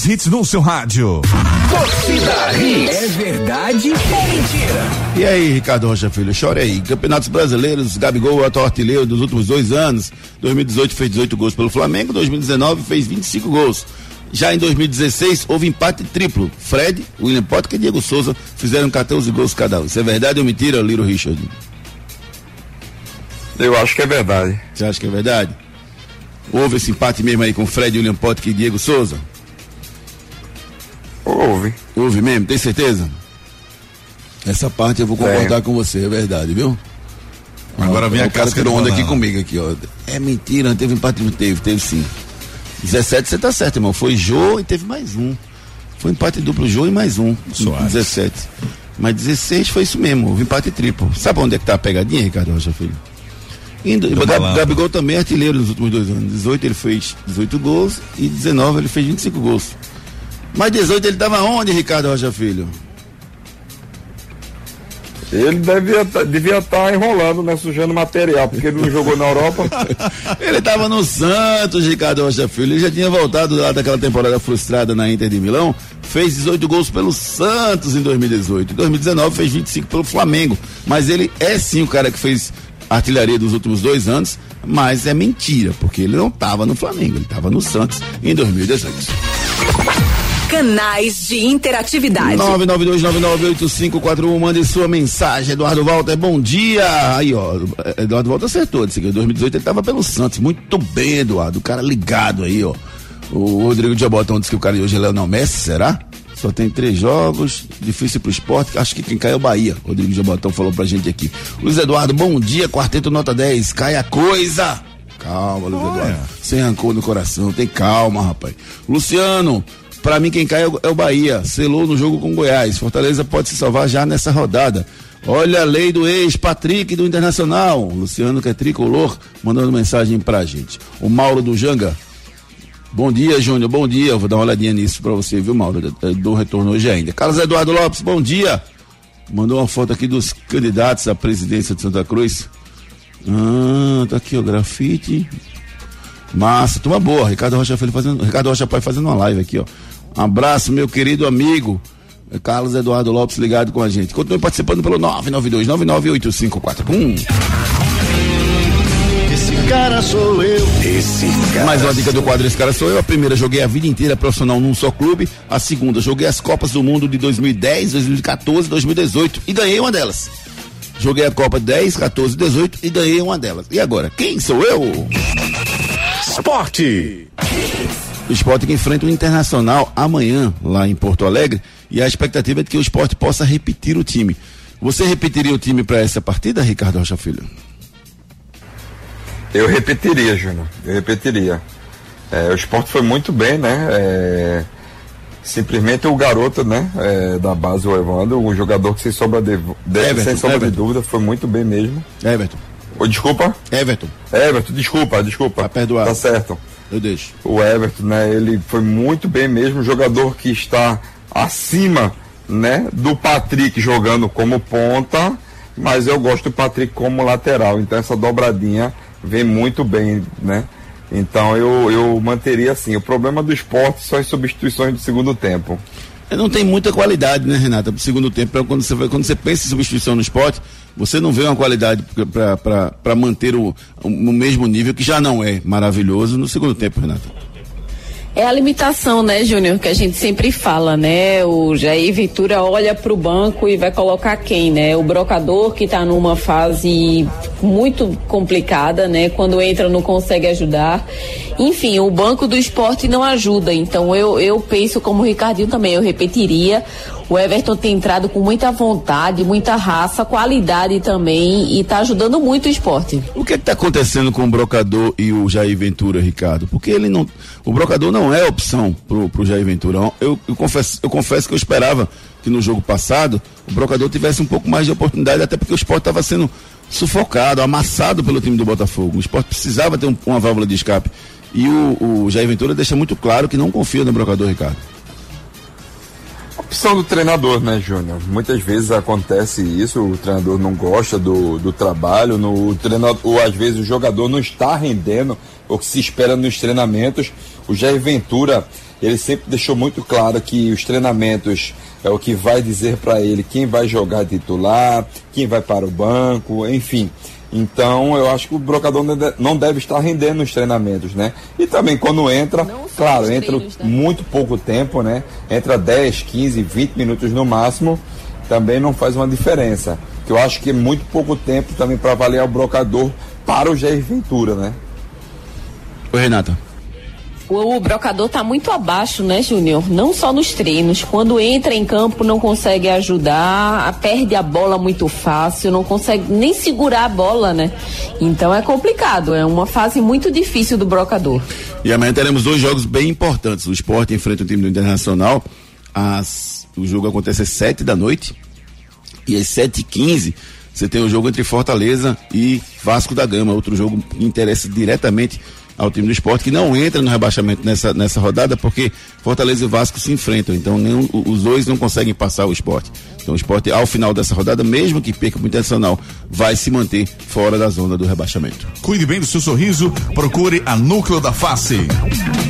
Mais hits no seu rádio. Torcida Hits. É verdade ou mentira? E aí, Ricardo Rocha Filho, chora aí. Campeonatos Brasileiros, Gabigol, atual artilheiro dos últimos dois anos. 2018 fez 18 gols pelo Flamengo, 2019 fez 25 gols. Já em 2016 houve empate triplo. Fred, William Potter e Diego Souza fizeram 14 gols cada um. Isso é verdade ou mentira, Liro Richard? Eu acho que é verdade. Você acha que é verdade? Houve esse empate mesmo aí com Fred, William Potter e Diego Souza? Houve. Houve mesmo, tem certeza? Essa parte eu vou concordar com você, é verdade, viu? Agora vem Ó, a o cara casca tirou de onda aqui comigo aqui, ó. É mentira, teve empate, não teve, teve sim. 17 você tá certo, irmão. Foi Jô e teve mais um. Foi empate duplo Jô e mais um. Soares. 17. Mas 16 foi isso mesmo, houve empate triplo. Sabe onde é que tá a pegadinha, Ricardo Rocha Filho? Indo, Do Gab-. Gabigol também é artilheiro nos últimos dois anos. 18 ele fez 18 gols e 19 ele fez 25 gols. Mas 18 ele tava onde, Ricardo Rocha Filho? Ele devia tá- devia estar enrolando, né? Sujando material, porque ele não jogou na Europa. Ele tava no Santos, Ricardo Rocha Filho. Ele já tinha voltado lá daquela temporada frustrada na Inter de Milão. Fez 18 gols pelo Santos em 2018. Em 2019 fez 25 pelo Flamengo. Mas ele é sim o cara que fez artilharia dos últimos dois anos. Mas é mentira, porque ele não tava no Flamengo. Ele tava no Santos em 2018. Canais de interatividade. 992998541, mande sua mensagem. Eduardo Walter, bom dia. Aí, ó, Eduardo Walter acertou, disse que em 2018 ele tava pelo Santos. Muito bem, Eduardo. O cara ligado aí, ó. O Rodrigo de Jabotão disse que o cara de hoje é Leonel Messi, será? Só tem três jogos, difícil pro esporte. Acho que quem cai é o Bahia. Rodrigo Jabotão falou pra gente aqui. Luiz Eduardo, bom dia, quarteto nota 10. Cai a coisa. Calma, Luiz Eduardo. Sem rancor no coração, tem calma, rapaz. Luciano, pra mim quem cai é o, é o Bahia. Selou no jogo com o Goiás. Fortaleza pode se salvar já nessa rodada. Olha a lei do ex, Patrick do Internacional. Luciano, que é tricolor, mandando mensagem pra gente. O Mauro do Janga. Bom dia, Júnior. Bom dia. Eu vou dar uma olhadinha nisso pra você, viu, Mauro? Um retorno hoje ainda. Carlos Eduardo Lopes, bom dia. Mandou uma foto aqui dos candidatos à presidência de Santa Cruz. Ah, tá aqui, ó, grafite. Massa, turma boa. Ricardo Rocha Filho fazendo, Ricardo Rocha Pai fazendo uma live aqui, ó. Um abraço, meu querido amigo. É Carlos Eduardo Lopes ligado com a gente. Continue participando pelo 992 998541. Esse cara sou eu. Esse Mais uma dica do quadro Esse Cara Sou Eu. A primeira, joguei a vida inteira profissional num só clube. A segunda, joguei as Copas do Mundo de 2010, 2014, 2018 e ganhei uma delas. Joguei a Copa 10, 14, 18 e ganhei uma delas. E agora, quem sou eu? Esporte. O esporte que enfrenta o Internacional amanhã, lá em Porto Alegre, e a expectativa é de que o esporte possa repetir o time. Você repetiria o time para essa partida, Ricardo Rocha Filho? Eu repetiria, Júnior. Eu repetiria. É, o esporte foi muito bem, né? É, simplesmente o garoto, né? É, da base, o Evandro, um jogador que sem sombra de, de Everton, sem sombra de dúvida, foi muito bem mesmo. Everton. Ô, desculpa? Everton. Everton, desculpa, desculpa. Tá perdoado. Tá certo. Eu deixo. O Everton, né? Ele foi muito bem mesmo, jogador que está acima, né? Do Patrick jogando como ponta, mas eu gosto do Patrick como lateral. Então essa dobradinha vem muito bem, né? Então eu, eu manteria assim. O problema do esporte são as substituições do segundo tempo. Não tem muita qualidade, né, Renata, pro segundo tempo. Pra Quando você, quando você pensa em substituição no esporte, você não vê uma qualidade para manter o, o mesmo nível, que já não é maravilhoso, no segundo tempo, Renata. É a limitação, né, Júnior, que a gente sempre fala, né? O Jair Ventura olha para o banco e vai colocar quem, né? O brocador que está numa fase muito complicada, né? Quando entra não consegue ajudar. Enfim, o banco do esporte não ajuda. Então eu, eu penso como o Ricardinho também, eu repetiria. O Everton tem entrado com muita vontade, muita raça, qualidade também e está ajudando muito o esporte. O que está acontecendo com o Brocador e o Jair Ventura, Ricardo? Porque ele não. O Brocador não é opção pro, pro Jair Ventura. Eu, eu, confesso, eu confesso que eu esperava que no jogo passado o Brocador tivesse um pouco mais de oportunidade, até porque o esporte estava sendo sufocado, amassado pelo time do Botafogo. O esporte precisava ter um- uma válvula de escape. E o, o Jair Ventura deixa muito claro que não confia no Brocador, Ricardo. Opção do treinador, né, Júnior? Muitas vezes acontece isso, o treinador não gosta do, do trabalho, no, o treinador, ou às vezes o jogador não está rendendo o que se espera nos treinamentos. O Jair Ventura, ele sempre deixou muito claro que os treinamentos é o que vai dizer para ele quem vai jogar titular, quem vai para o banco, enfim. Então, eu acho que o brocador não de- não deve estar rendendo nos treinamentos, né? E também quando entra, claro, entra muito pouco tempo, né? Entra 10, 15, 20 minutos no máximo, também não faz uma diferença. Que eu acho que é muito pouco tempo também para avaliar o brocador para o Jair Ventura, né? Oi, Renata. O, brocador tá muito abaixo, né, Júnior? Não só nos treinos. Quando entra em campo, não consegue ajudar, perde a bola muito fácil, não consegue nem segurar a bola, né? Então é complicado, é uma fase muito difícil do brocador. E amanhã teremos dois jogos bem importantes. O esporte enfrenta o time do Internacional. Às, o jogo acontece às 7 da noite. E às 7h15 você tem o jogo entre Fortaleza e Vasco da Gama. Outro jogo que interessa diretamente ao time do esporte, que não entra no rebaixamento nessa, nessa rodada, porque Fortaleza e Vasco se enfrentam. Então nenhum, os dois não conseguem passar o esporte. Então o esporte, ao final dessa rodada, mesmo que perca o Internacional, vai se manter fora da zona do rebaixamento. Cuide bem do seu sorriso, procure a Núcleo da Face.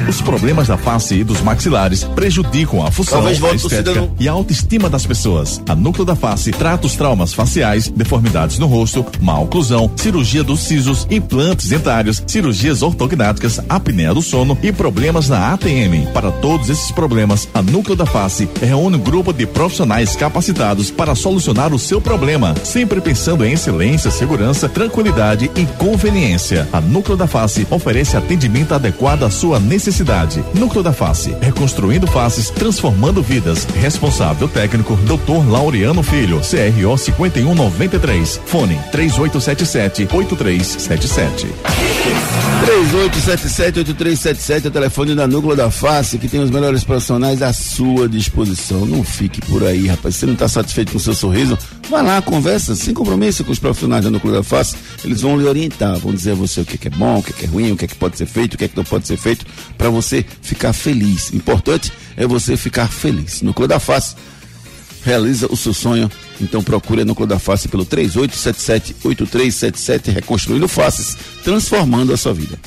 Os problemas da face e dos maxilares prejudicam a função, Talvez a estética e a autoestima das pessoas. A Núcleo da Face trata os traumas faciais, deformidades no rosto, má oclusão, cirurgia dos sisos, implantes dentários, cirurgias ortognáticas, apneia do sono e problemas na ATM. Para todos esses problemas, a Núcleo da Face reúne um grupo de profissionais capacitados para solucionar o seu problema, sempre pensando em excelência, segurança, tranquilidade e conveniência. A Núcleo da Face oferece atendimento adequado à sua necessidade. Núcleo da Face, reconstruindo faces, transformando vidas. Responsável técnico, Dr. Laureano Filho, CRO 5193. Fone 3877 8377. 3877-8377 é o telefone da Núcleo da Face, que tem os melhores profissionais à sua disposição. Não fique por aí, rapaz. Você não está satisfeito com seu sorriso, vai lá, conversa, sem compromisso com os profissionais da Núcleo da Face. Eles vão lhe orientar, vão dizer a você o que, que é bom, o que, que é ruim, o que, que pode ser feito, o que, que não pode ser feito, para você ficar feliz. Importante é você ficar feliz. Núcleo da Face realiza o seu sonho. Então procure a Núcleo da Face pelo 3877-8377, reconstruindo faces, transformando a sua vida.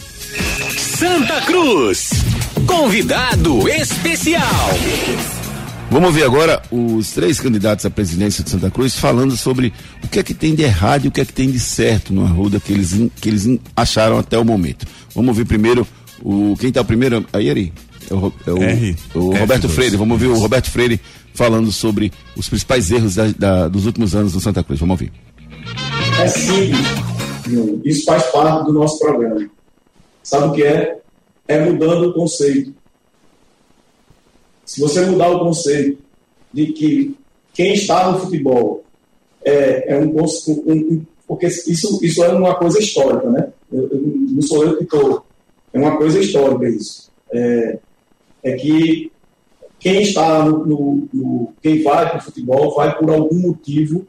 Santa Cruz. Convidado especial. Vamos ver agora os três candidatos à presidência de Santa Cruz falando sobre o que é que tem de errado e o que é que tem de certo no Arruda que eles, que eles acharam até o momento. Vamos ver primeiro o quem está o primeiro aí Ari? É o, é o, R. o F2. Roberto Freire. Vamos ver o Roberto Freire falando sobre os principais erros da- da- dos últimos anos no Santa Cruz. Vamos ouvir. É simples. Isso faz parte do nosso programa. Sabe o que é? É mudando o conceito. Se você mudar o conceito de que quem está no futebol é, é um, um- um- Porque isso, isso é uma coisa histórica, né? eu, eu, não sou eu que estou. É uma coisa histórica isso. É, é que quem está no, no, no quem vai para o futebol vai por algum motivo,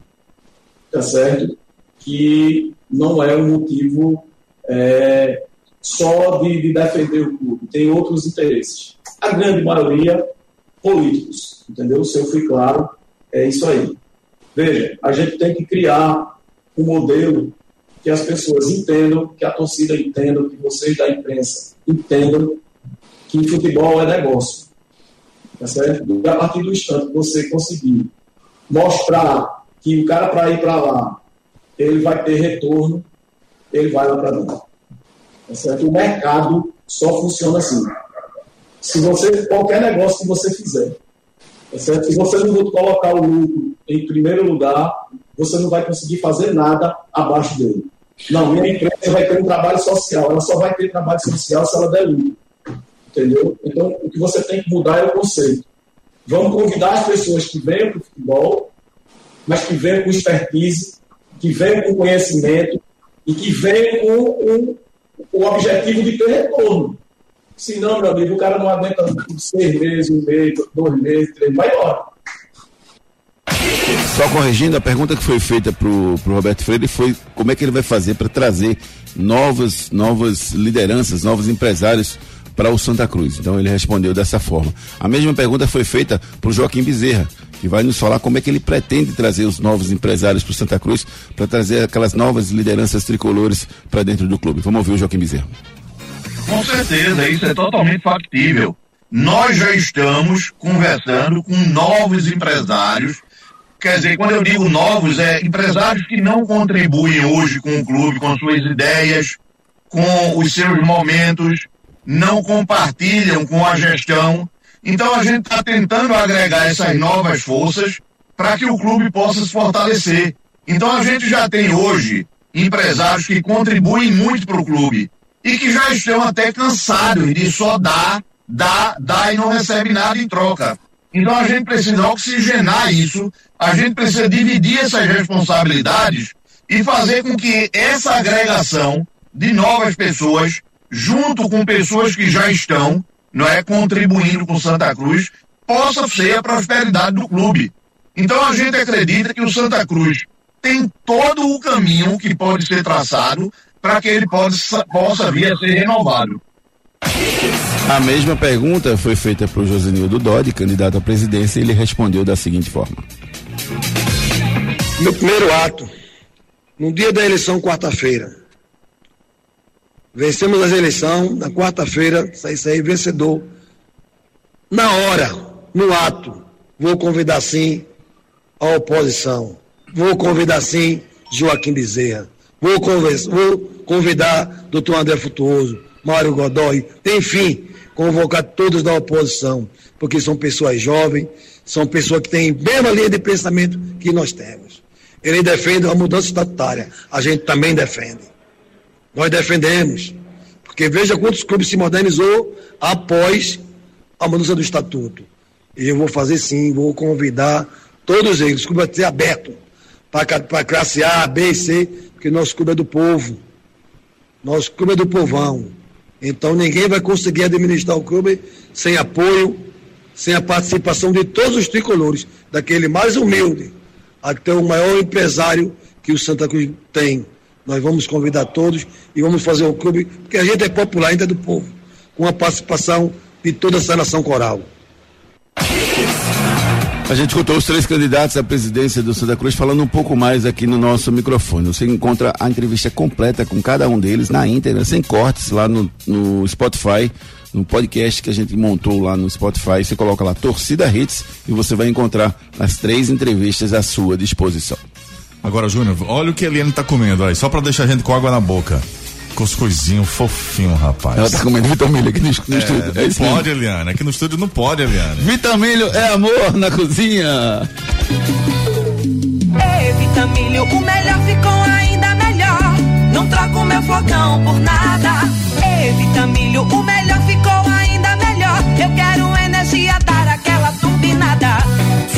tá certo? Que não é um motivo é, só de, de, defender o clube, tem outros interesses. A grande maioria políticos, entendeu? Se eu fui claro, é isso aí. Veja, a gente tem que criar um modelo que as pessoas entendam, que a torcida entenda, que vocês da imprensa entendam que futebol é negócio. Tá certo? E a partir do instante que você conseguir mostrar que o cara para ir para lá, ele vai ter retorno, ele vai lá para dentro. Tá certo? O mercado só funciona assim. Se você, qualquer negócio que você fizer, tá certo? se você não colocar o lucro em primeiro lugar, você não vai conseguir fazer nada abaixo dele. Não, minha empresa vai ter um trabalho social, ela só vai ter trabalho social se ela der lucro. Entendeu? Então, o que você tem que mudar é o conceito. Vamos convidar as pessoas que venham para o futebol, mas que venham com expertise, que venham com conhecimento e que venham com um, o objetivo de ter retorno. Se não, meu amigo, o cara não aguenta seis meses, um mês, dois meses, três, vai embora. Só corrigindo, a pergunta que foi feita para o Roberto Freire foi como é que ele vai fazer para trazer novas, novas lideranças, novos empresários para o Santa Cruz. Então ele respondeu dessa forma. A mesma pergunta foi feita para o Joaquim Bezerra, que vai nos falar como é que ele pretende trazer os novos empresários para o Santa Cruz, para trazer aquelas novas lideranças tricolores para dentro do clube. Vamos ouvir o Joaquim Bezerra. Com certeza, isso é totalmente factível. Nós já estamos conversando com novos empresários Quer dizer, quando eu digo novos, é empresários que não contribuem hoje com o clube, com suas ideias, com os seus momentos, não compartilham com a gestão. Então a gente está tentando agregar essas novas forças para que o clube possa se fortalecer. Então a gente já tem hoje empresários que contribuem muito para o clube e que já estão até cansados de só dar, dar, dar e não recebe nada em troca. Então a gente precisa oxigenar isso, a gente precisa dividir essas responsabilidades e fazer com que essa agregação de novas pessoas, junto com pessoas que já estão, não é, contribuindo com Santa Cruz, possa ser a prosperidade do clube. Então a gente acredita que o Santa Cruz tem todo o caminho que pode ser traçado para que ele possa, possa vir a ser renovado. A mesma pergunta foi feita para o Josenildo Dodi, candidato à presidência, e ele respondeu da seguinte forma: No primeiro ato, no dia da eleição, quarta-feira, vencemos as eleições, na quarta-feira, saí, saí vencedor. Na hora, no ato, vou convidar sim a oposição, vou convidar sim Joaquim Bezerra, vou, vou convidar doutor André Futuoso, Mário Godoy, enfim, convocar todos da oposição, porque são pessoas jovens, são pessoas que têm a mesma linha de pensamento que nós temos. Ele defende a mudança estatutária, a gente também defende. Nós defendemos, porque veja quantos clubes se modernizou após a mudança do estatuto. E eu vou fazer sim, vou convidar todos eles, o clube vai ser aberto para classe A, B e C, porque nosso clube é do povo. Nosso clube é do povão. Então ninguém vai conseguir administrar o clube sem apoio, sem a participação de todos os tricolores, daquele mais humilde até o maior empresário que o Santa Cruz tem. Nós vamos convidar todos e vamos fazer o clube, porque a gente é popular ainda do povo, com a participação de toda essa nação coral. A gente contou os três candidatos à presidência do Santa Cruz falando um pouco mais aqui no nosso microfone. Você encontra a entrevista completa com cada um deles na íntegra, sem cortes, lá no, no Spotify, no podcast que a gente montou lá no Spotify. Você coloca lá Torcida Hits e você vai encontrar as três entrevistas à sua disposição. Agora, Júnior, olha o que a Eliane tá comendo aí, só para deixar a gente com água na boca. Cuscuzinho fofinho, rapaz. Ela tá comendo vitamilho aqui no, no é, estúdio. Não É isso pode, mesmo. Eliane. Aqui no estúdio não pode, Eliane. Vitamilho é amor na cozinha. Evitamilho, o melhor ficou ainda melhor. Não troco meu flocão por nada. Evitamilho, o melhor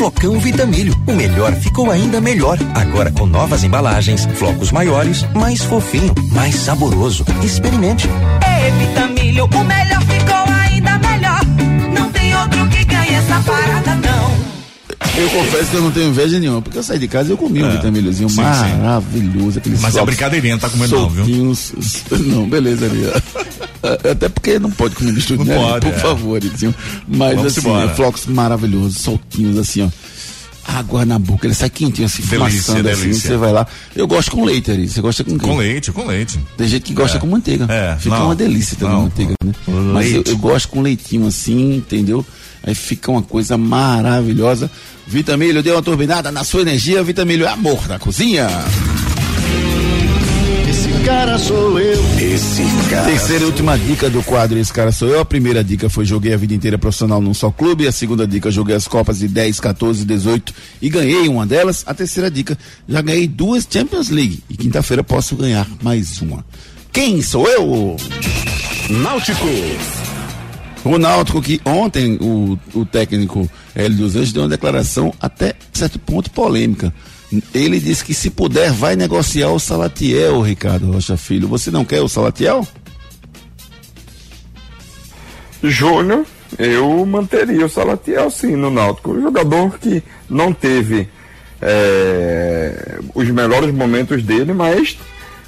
Flocão Vitamilho. O melhor ficou ainda melhor. Agora com novas embalagens, flocos maiores, mais fofinho, mais saboroso. Experimente. É Vitamilho, o melhor ficou ainda melhor. Não tem outro que ganhe essa parada, não. Eu confesso que eu não tenho inveja nenhuma, porque eu saí de casa e eu comi um É. vitamilhozinho Sim, sim. maravilhoso. Aqueles Mas é brincadeirinha, tá comendo não, viu? Não, beleza, ali. Até porque não pode comer mistura, Não né? pode, Por é. favor, Edinho. Mas Vamos assim, embora. é, flocos maravilhosos, soltinhos assim, ó. Água na boca, ele sai quentinho assim, Delícia, assim, você vai lá. Eu gosto com leite, Ari. Você gosta com quê? Com leite, com leite. Tem gente que gosta É. com manteiga. É, Fica não. uma delícia também Não. manteiga, né? Mas eu, Leite. eu gosto com leitinho assim, entendeu? Aí fica uma coisa maravilhosa. Vitamilho, deu uma turbinada na sua energia. Vitamilho é amor da cozinha. Esse cara sou eu. Esse cara. Terceira e última dica do quadro Esse Cara Sou Eu. A primeira dica foi joguei a vida inteira profissional num só clube. A segunda dica joguei as Copas de 10, 14, 18 e ganhei uma delas. A terceira dica, já ganhei duas Champions League. E quinta-feira posso ganhar mais uma. Quem sou eu? Náutico. O Náutico que ontem o, o técnico Hélio dos Anjos deu uma declaração até certo ponto polêmica. Ele disse que se puder vai negociar o Salatiel, Ricardo Rocha Filho. Você não quer o Salatiel? Júnior, eu manteria o Salatiel sim no Náutico. Um jogador que não teve é, os melhores momentos dele, mas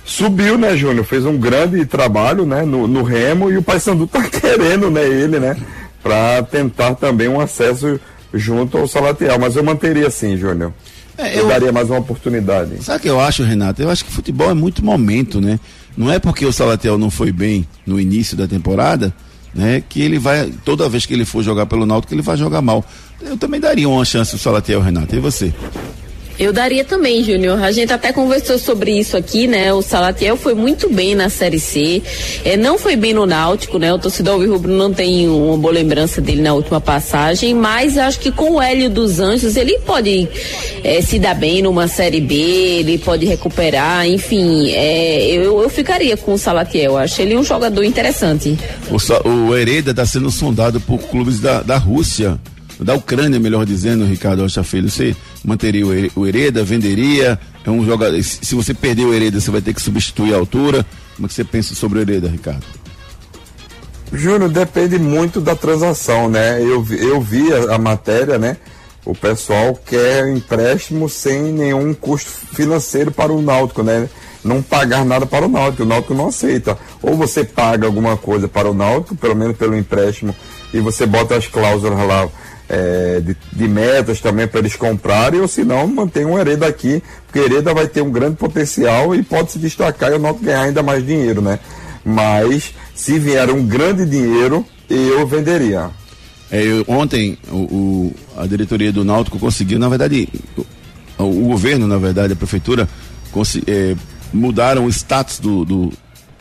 subiu, né, Júnior? Fez um grande trabalho né, no, no Remo e o Paysandu tá querendo né, ele, né? Para tentar também um acesso junto ao Salatiel. Mas eu manteria sim, Júnior. É, eu... eu- daria mais uma oportunidade. Sabe o que eu acho, Renato? Eu acho que futebol é muito momento, né? Não é porque o Salatiel não foi bem no início da temporada, né? Que ele vai, toda vez que ele for jogar pelo Náutico, ele vai jogar mal. Eu também daria uma chance ao Salatiel, Renato. E você? Eu daria também, Júnior. A gente até conversou sobre isso aqui, né? O Salatiel foi muito bem na Série C. É, não foi bem no Náutico, né? O torcedor Rubro não tem uma boa lembrança dele na última passagem, mas acho que com o Hélio dos Anjos ele pode é, se dar bem numa Série B, ele pode recuperar, enfim. é, eu, eu ficaria com o Salatiel. Acho ele um jogador interessante. O, o Hereda está sendo sondado por clubes da, da Rússia, da Ucrânia, melhor dizendo, Ricardo Rocha Filho. Você manteria o Here- o Hereda, venderia? É um jogador. Se você perder o Hereda, você vai ter que substituir a altura. Como é que você pensa sobre o Hereda, Ricardo? Júnior, depende muito da transação, né? Eu, eu vi a, a matéria, né? O pessoal quer empréstimo sem nenhum custo financeiro para o Náutico, né? Não pagar nada para o Náutico, o Náutico não aceita. Ou você paga alguma coisa para o Náutico, pelo menos pelo empréstimo, e você bota as cláusulas lá é, de, de metas também para eles comprarem, ou se não, mantém um Hereda aqui, porque Hereda vai ter um grande potencial e pode se destacar e o Náutico ganhar ainda mais dinheiro, né? Mas se vier um grande dinheiro, eu venderia. É, eu- ontem o, o- a diretoria do Náutico conseguiu, na verdade, o, o governo, na verdade, a prefeitura, é, mudaram o status do, do,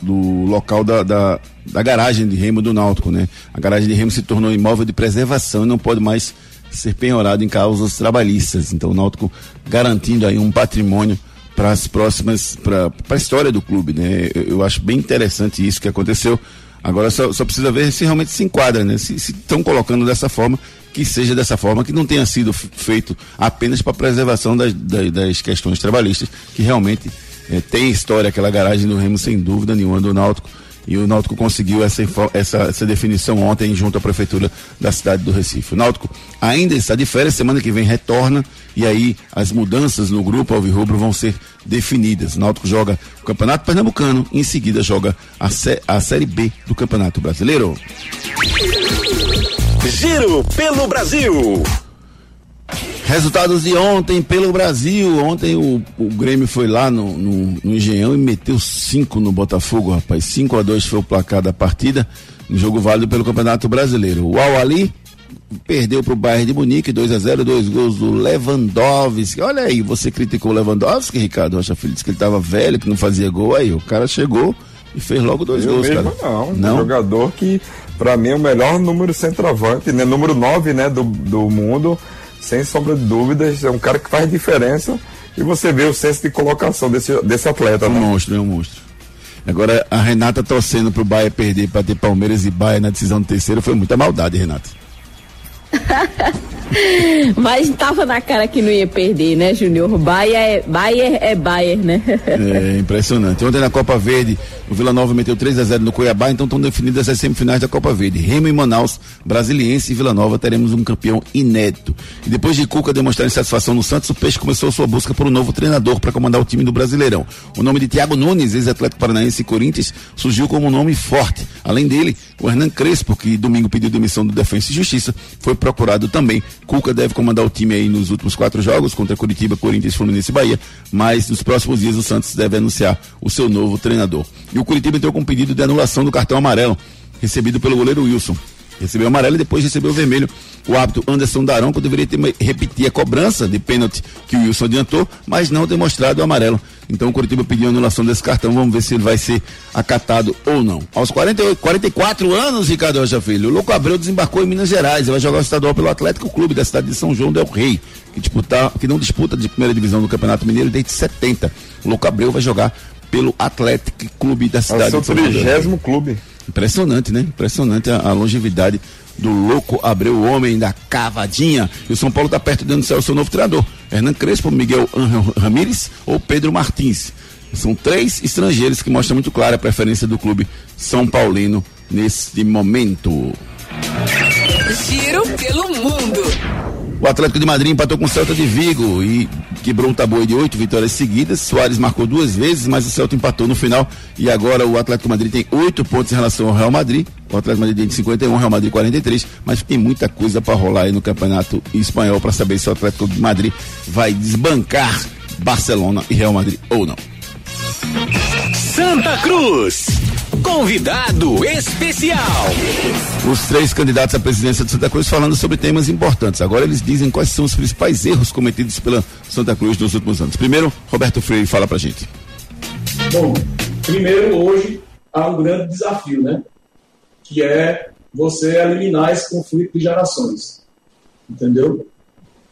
do local da, da, da garagem de remo do Náutico, né? A garagem de remo se tornou imóvel de preservação e não pode mais ser penhorado em causas trabalhistas. Então o Náutico garantindo aí um patrimônio para as próximas, para a história do clube, né? Eu, eu acho bem interessante isso que aconteceu. Agora só, só precisa ver se realmente se enquadra, né? Se estão colocando dessa forma, que seja dessa forma, que não tenha sido feito apenas para preservação das, das, das questões trabalhistas, que realmente eh, tem história aquela garagem do Remo, sem dúvida nenhuma, do Náutico. E o Náutico conseguiu essa, essa, essa definição ontem junto à prefeitura da cidade do Recife. O Náutico ainda está de férias, semana que vem retorna e aí as mudanças no grupo Alvirrubro vão ser definidas. O Náutico joga o Campeonato Pernambucano e em seguida joga a, a Série B do Campeonato Brasileiro. Giro pelo Brasil. Resultados de ontem pelo Brasil. Ontem o, o Grêmio foi lá no, no, no Engenhão e meteu cinco no Botafogo, rapaz. 5 a 2 foi o placar da partida, no jogo válido pelo Campeonato Brasileiro. O Al Ali perdeu para o Bayern de Munique, 2 a 0 dois gols do Lewandowski. Olha aí, você criticou o Lewandowski, Ricardo Rocha Filho, disse que ele estava velho, que não fazia gol. Aí o cara chegou e fez logo dois Eu gols, mesmo cara. não, Não? Um jogador que, pra mim, é o melhor número centroavante, né? Número 9, né, do, do mundo, sem sombra de dúvidas. É um cara que faz diferença. E você vê o senso de colocação desse, desse atleta, É um né? monstro, é um monstro. Agora, a Renata torcendo pro Bahia perder para ter Palmeiras e Bahia na decisão do terceiro foi muita maldade, Renata. Mas tava na cara que não ia perder, né, Júnior? Bayer é Bayer, é Bayer, né? É impressionante. Ontem na Copa Verde, o Vila Nova meteu 3 a 0 no Cuiabá, então estão definidas as semifinais da Copa Verde. Remo e Manaus, Brasiliense e Vila Nova teremos um campeão inédito. E depois de Cuca demonstrar insatisfação no Santos, o Peixe começou sua busca por um novo treinador para comandar o time do Brasileirão. O nome de Thiago Nunes, ex-atlético paranaense e Corinthians, surgiu como um nome forte. Além dele, o Hernan Crespo, que domingo pediu demissão do Defensa e Justiça, foi procurado também. Cuca deve comandar o time aí nos últimos quatro jogos contra Curitiba, Corinthians, Fluminense e Bahia, mas nos próximos dias o Santos deve anunciar o seu novo treinador. E o Curitiba entrou com um pedido de anulação do cartão amarelo recebido pelo goleiro Wilson. Recebeu amarelo e depois recebeu vermelho. O hábito Anderson Daronco deveria ter repetir a cobrança de pênalti que o Wilson adiantou, mas não demonstrado o amarelo. Então o Curitiba pediu a anulação desse cartão. Vamos ver se ele vai ser acatado ou não. Aos 48, 44 anos, Ricardo Rocha Filho, o Louco Abreu desembarcou em Minas Gerais. Ele vai jogar o estadual pelo Atlético Clube da cidade de São João del Rei, que, disputar, que não disputa de primeira divisão do Campeonato Mineiro desde 70. O Louco Abreu vai jogar pelo Atlético Clube da cidade é o de del Rei. 30 clube. Impressionante, né? Impressionante a, a longevidade do louco Abreu, o homem da cavadinha. E o São Paulo está perto de anunciar o seu novo treinador. Hernan Crespo, Miguel Ramírez ou Pedro Martins. São três estrangeiros que mostram muito clara a preferência do clube São Paulino nesse momento. Giro pelo mundo. O Atlético de Madrid empatou com o Celta de Vigo e quebrou um tabu de oito vitórias seguidas. Soares marcou duas vezes, mas o Celta empatou no final. E agora o Atlético de Madrid tem oito pontos em relação ao Real Madrid. O Atlético de Madrid tem 51, o Real Madrid 43. Mas tem muita coisa para rolar aí no campeonato espanhol para saber se o Atlético de Madrid vai desbancar Barcelona e Real Madrid ou não. Santa Cruz. Convidado especial. Os três candidatos à presidência de Santa Cruz falando sobre temas importantes. Agora eles dizem quais são os principais erros cometidos pela Santa Cruz nos últimos anos. Primeiro, Roberto Freire fala pra gente. Bom, primeiro hoje há um grande desafio, né? Que é você eliminar esse conflito de gerações. Entendeu?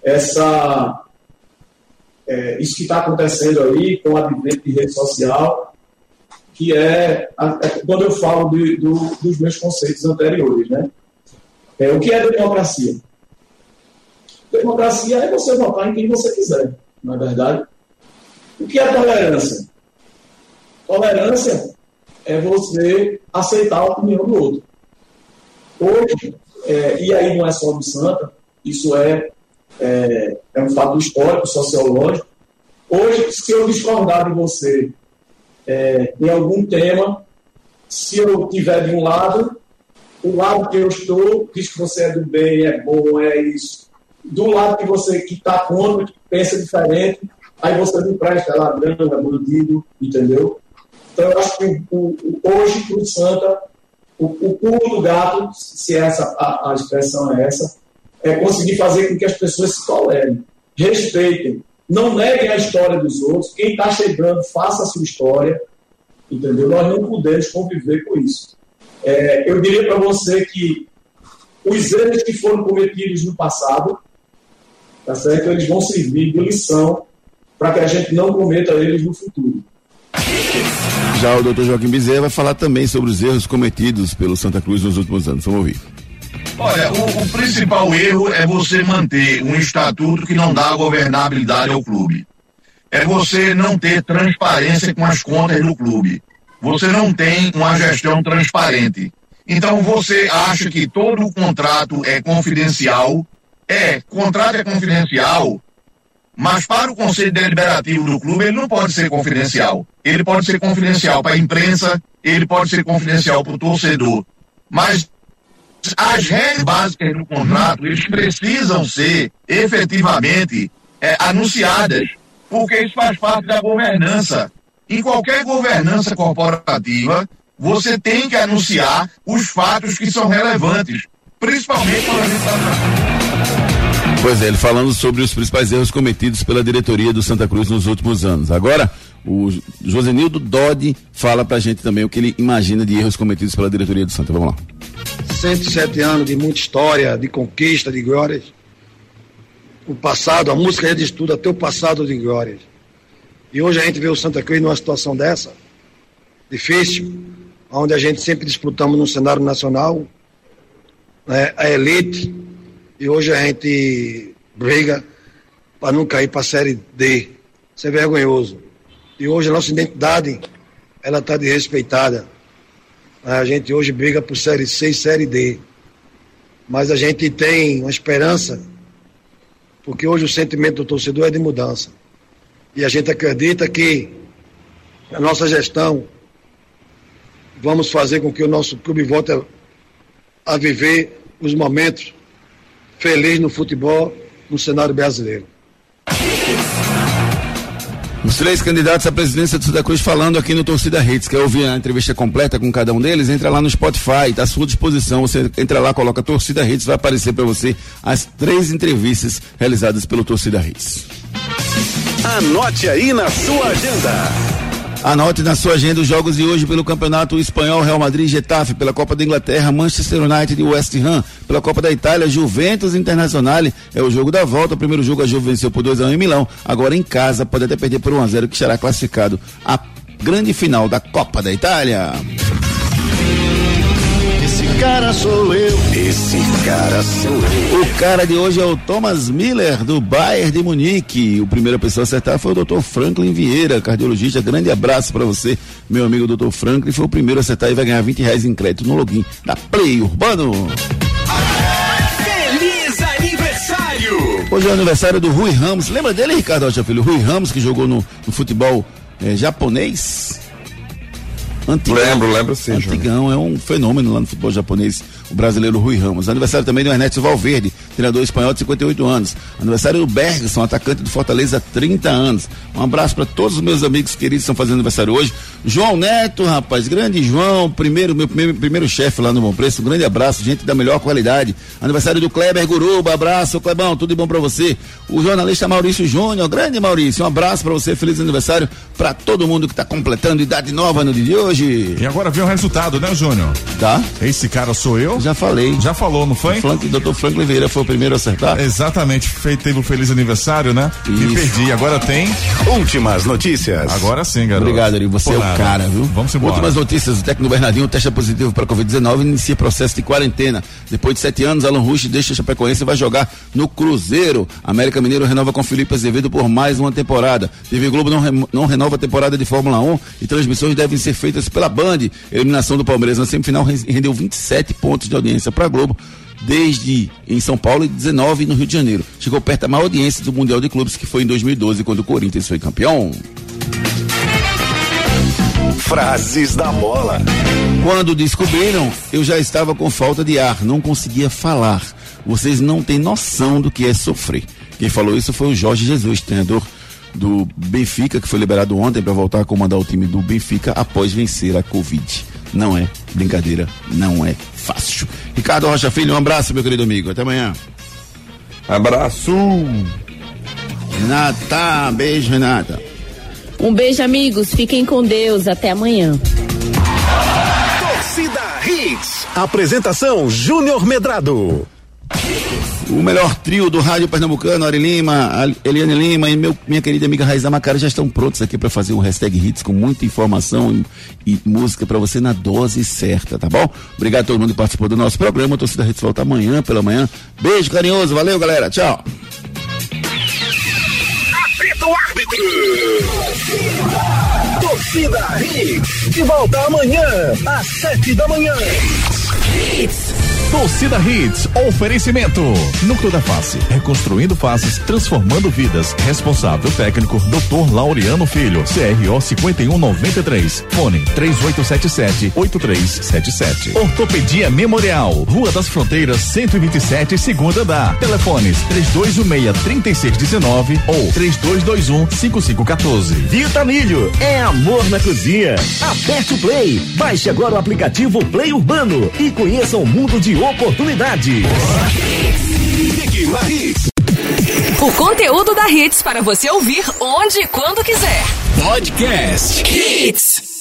Essa, é, isso que está acontecendo aí com o advento de rede social, que é, é quando eu falo de- do- dos meus conceitos anteriores, né? É, o que é democracia? Democracia é você votar em quem você quiser, não é verdade? O que é tolerância? Tolerância é você aceitar a opinião do outro. Hoje, é, e aí não é só do Santa, isso é, é, é um fato histórico, sociológico. Hoje, se eu discordar de você é, em algum tema, se eu tiver de um lado, o lado que eu estou diz que você é do bem, é bom, é isso. Do lado que você que está contra, que pensa diferente, aí você não presta, é ladrão, é bandido, entendeu? Então eu acho que o, o- hoje para o Santa, o, pulo do gato, se essa a, a expressão é essa, é conseguir fazer com que as pessoas se tolerem, respeitem, não neguem a história dos outros. Quem está chegando, faça a sua história, entendeu? Nós não podemos conviver com isso. É, eu diria para você que os erros que foram cometidos no passado, tá certo? Eles vão servir de lição para que a gente não cometa eles no futuro. Já o doutor Joaquim Bezerra vai falar também sobre os erros cometidos pelo Santa Cruz nos últimos anos. Vamos ouvir. Olha, o, o principal erro é você manter um estatuto que não dá governabilidade ao clube. É você não ter transparência com as contas do clube. Você não tem uma gestão transparente. Então você acha que todo o contrato é confidencial. É, contrato é confidencial, mas para o conselho deliberativo do clube ele não pode ser confidencial. Ele pode ser confidencial para a imprensa, ele pode ser confidencial para o torcedor. Mas as regras básicas do contrato, eles precisam ser efetivamente é, anunciadas, porque isso faz parte da governança. Em qualquer governança corporativa, você tem que anunciar os fatos que são relevantes, principalmente quando a gente está Pois é, ele falando sobre os principais erros cometidos pela diretoria do Santa Cruz nos últimos anos. Agora, o Josenildo Dodi fala pra gente também o que ele imagina de erros cometidos pela diretoria do Santa. Vamos lá. 107 anos de muita história, de conquista, de glórias. O passado, a música já diz tudo, até o passado de glórias. E hoje a gente vê o Santa Cruz numa situação dessa, difícil, onde a gente sempre disputamos no cenário nacional, né, a elite, E hoje a gente briga para não cair para a Série D. Isso é vergonhoso. E hoje a nossa identidade, ela está desrespeitada. A gente hoje briga por Série C e Série D. Mas a gente tem uma esperança, porque hoje o sentimento do torcedor é de mudança. E a gente acredita que a nossa gestão vamos fazer com que o nosso clube volte a, a viver os momentos felizes no futebol no cenário brasileiro. Os três candidatos à presidência do Santa Cruz falando aqui no Torcida Hits. Quer ouvir a entrevista completa com cada um deles? Entra lá no Spotify, está à sua disposição. Você entra lá, coloca Torcida Hits, vai aparecer para você as três entrevistas realizadas pelo Torcida Hits. Anote aí na sua agenda. Anote na sua agenda os jogos de hoje pelo Campeonato Espanhol, Real Madrid, Getafe, pela Copa da Inglaterra, Manchester United e West Ham, pela Copa da Itália, Juventus Internacional, é o jogo da volta. O primeiro jogo a Juve venceu por 2 a 1 em Milão, agora em casa pode até perder por 1 a 0 que será classificado à grande final da Copa da Itália. Esse cara sou eu. Esse cara sou eu. O cara de hoje é o Thomas Miller, do Bayern de Munique. O primeiro a pessoa a acertar foi o Dr. Franklin Vieira, cardiologista. Grande abraço para você, meu amigo Dr. Franklin. Foi o primeiro a acertar e vai ganhar 20 reais em crédito no login da Play Urbano. Feliz aniversário! Hoje é o aniversário do Rui Ramos. Lembra dele, Ricardo Rocha Filho? Rui Ramos, que jogou no, no futebol eh, japonês. Antigão. Lembro, lembro sim, Antigão, é um fenômeno lá no futebol japonês, o brasileiro Rui Ramos. Aniversário também do Ernesto Valverde, treinador espanhol de 58 anos. Aniversário do Bergson, atacante do Fortaleza, 30 anos. Um abraço para todos os meus amigos queridos que estão fazendo aniversário hoje. João Neto, rapaz, grande João, primeiro, meu primeiro, primeiro chefe lá no Bom Preço, um grande abraço, gente da melhor qualidade. Aniversário do Kleber Guruba, abraço, Clebão, tudo de bom para você. O jornalista Maurício Júnior, grande Maurício, um abraço para você, feliz aniversário para todo mundo que está completando idade nova no dia de hoje. E agora vem o resultado, né, Júnior? Tá. Esse cara sou eu? Já falei. Já falou, não foi? O Frank, Dr. Franklin Vieira foi o primeiro a acertar? Exatamente, feito, teve um feliz aniversário, né? Me perdi, agora tem. Últimas notícias. Agora sim, garoto. Obrigado, Ari. Você Por é o nada. cara, viu? Vamos embora. Últimas notícias. O técnico Bernardinho testa positivo para Covid-19 e inicia processo de quarentena. Depois de sete anos, Alan Rush deixa a Chapecoense e vai jogar no Cruzeiro. América Mineiro renova com Felipe Azevedo por mais uma temporada. TV Globo não, re- não renova a temporada de Fórmula 1 e transmissões devem ser feitas pela Band. Eliminação do Palmeiras na semifinal ren- rendeu 27 pontos de audiência para a Globo. Desde em São Paulo e 19 no Rio de Janeiro. Chegou perto da maior audiência do Mundial de Clubes, que foi em 2012, quando o Corinthians foi campeão. Frases da bola. Quando descobriram, eu já estava com falta de ar, não conseguia falar. Vocês não têm noção do que é sofrer. Quem falou isso foi o Jorge Jesus, treinador do Benfica, que foi liberado ontem para voltar a comandar o time do Benfica após vencer a Covid. Não é brincadeira, não é fácil. Ricardo Rocha Filho, um abraço, meu querido amigo. Até amanhã. Abraço. Renata, beijo, Renata. Um beijo, amigos. Fiquem com Deus. Até amanhã. Torcida Hits. Apresentação Júnior Medrado. O melhor trio do rádio pernambucano, Ari Lima, Eliane Lima e meu- minha querida amiga Raiza Macari já estão prontos aqui para fazer um hashtag hits com muita informação e, e música para você na dose certa, tá bom? Obrigado a todo mundo que participou do nosso programa. A Torcida Hits volta amanhã pela manhã. Beijo carinhoso, valeu galera, tchau. Árbitro. Torcida Hits. De volta amanhã, às sete da manhã. Torcida Hits, oferecimento. Núcleo da Face, reconstruindo faces, transformando vidas. Responsável técnico, Dr. Laureano Filho, CRO 5193. Fone 3877-8377. Ortopedia Memorial, Rua das Fronteiras, 127, segunda andar. Telefones 3216-3619 ou 3221-5514. Vitamilho é amor na cozinha. Aperte o Play. Baixe agora o aplicativo Play Urbano e conheça um mundo de na Hits. O conteúdo da Hits para você ouvir onde e quando quiser. Podcast Hits.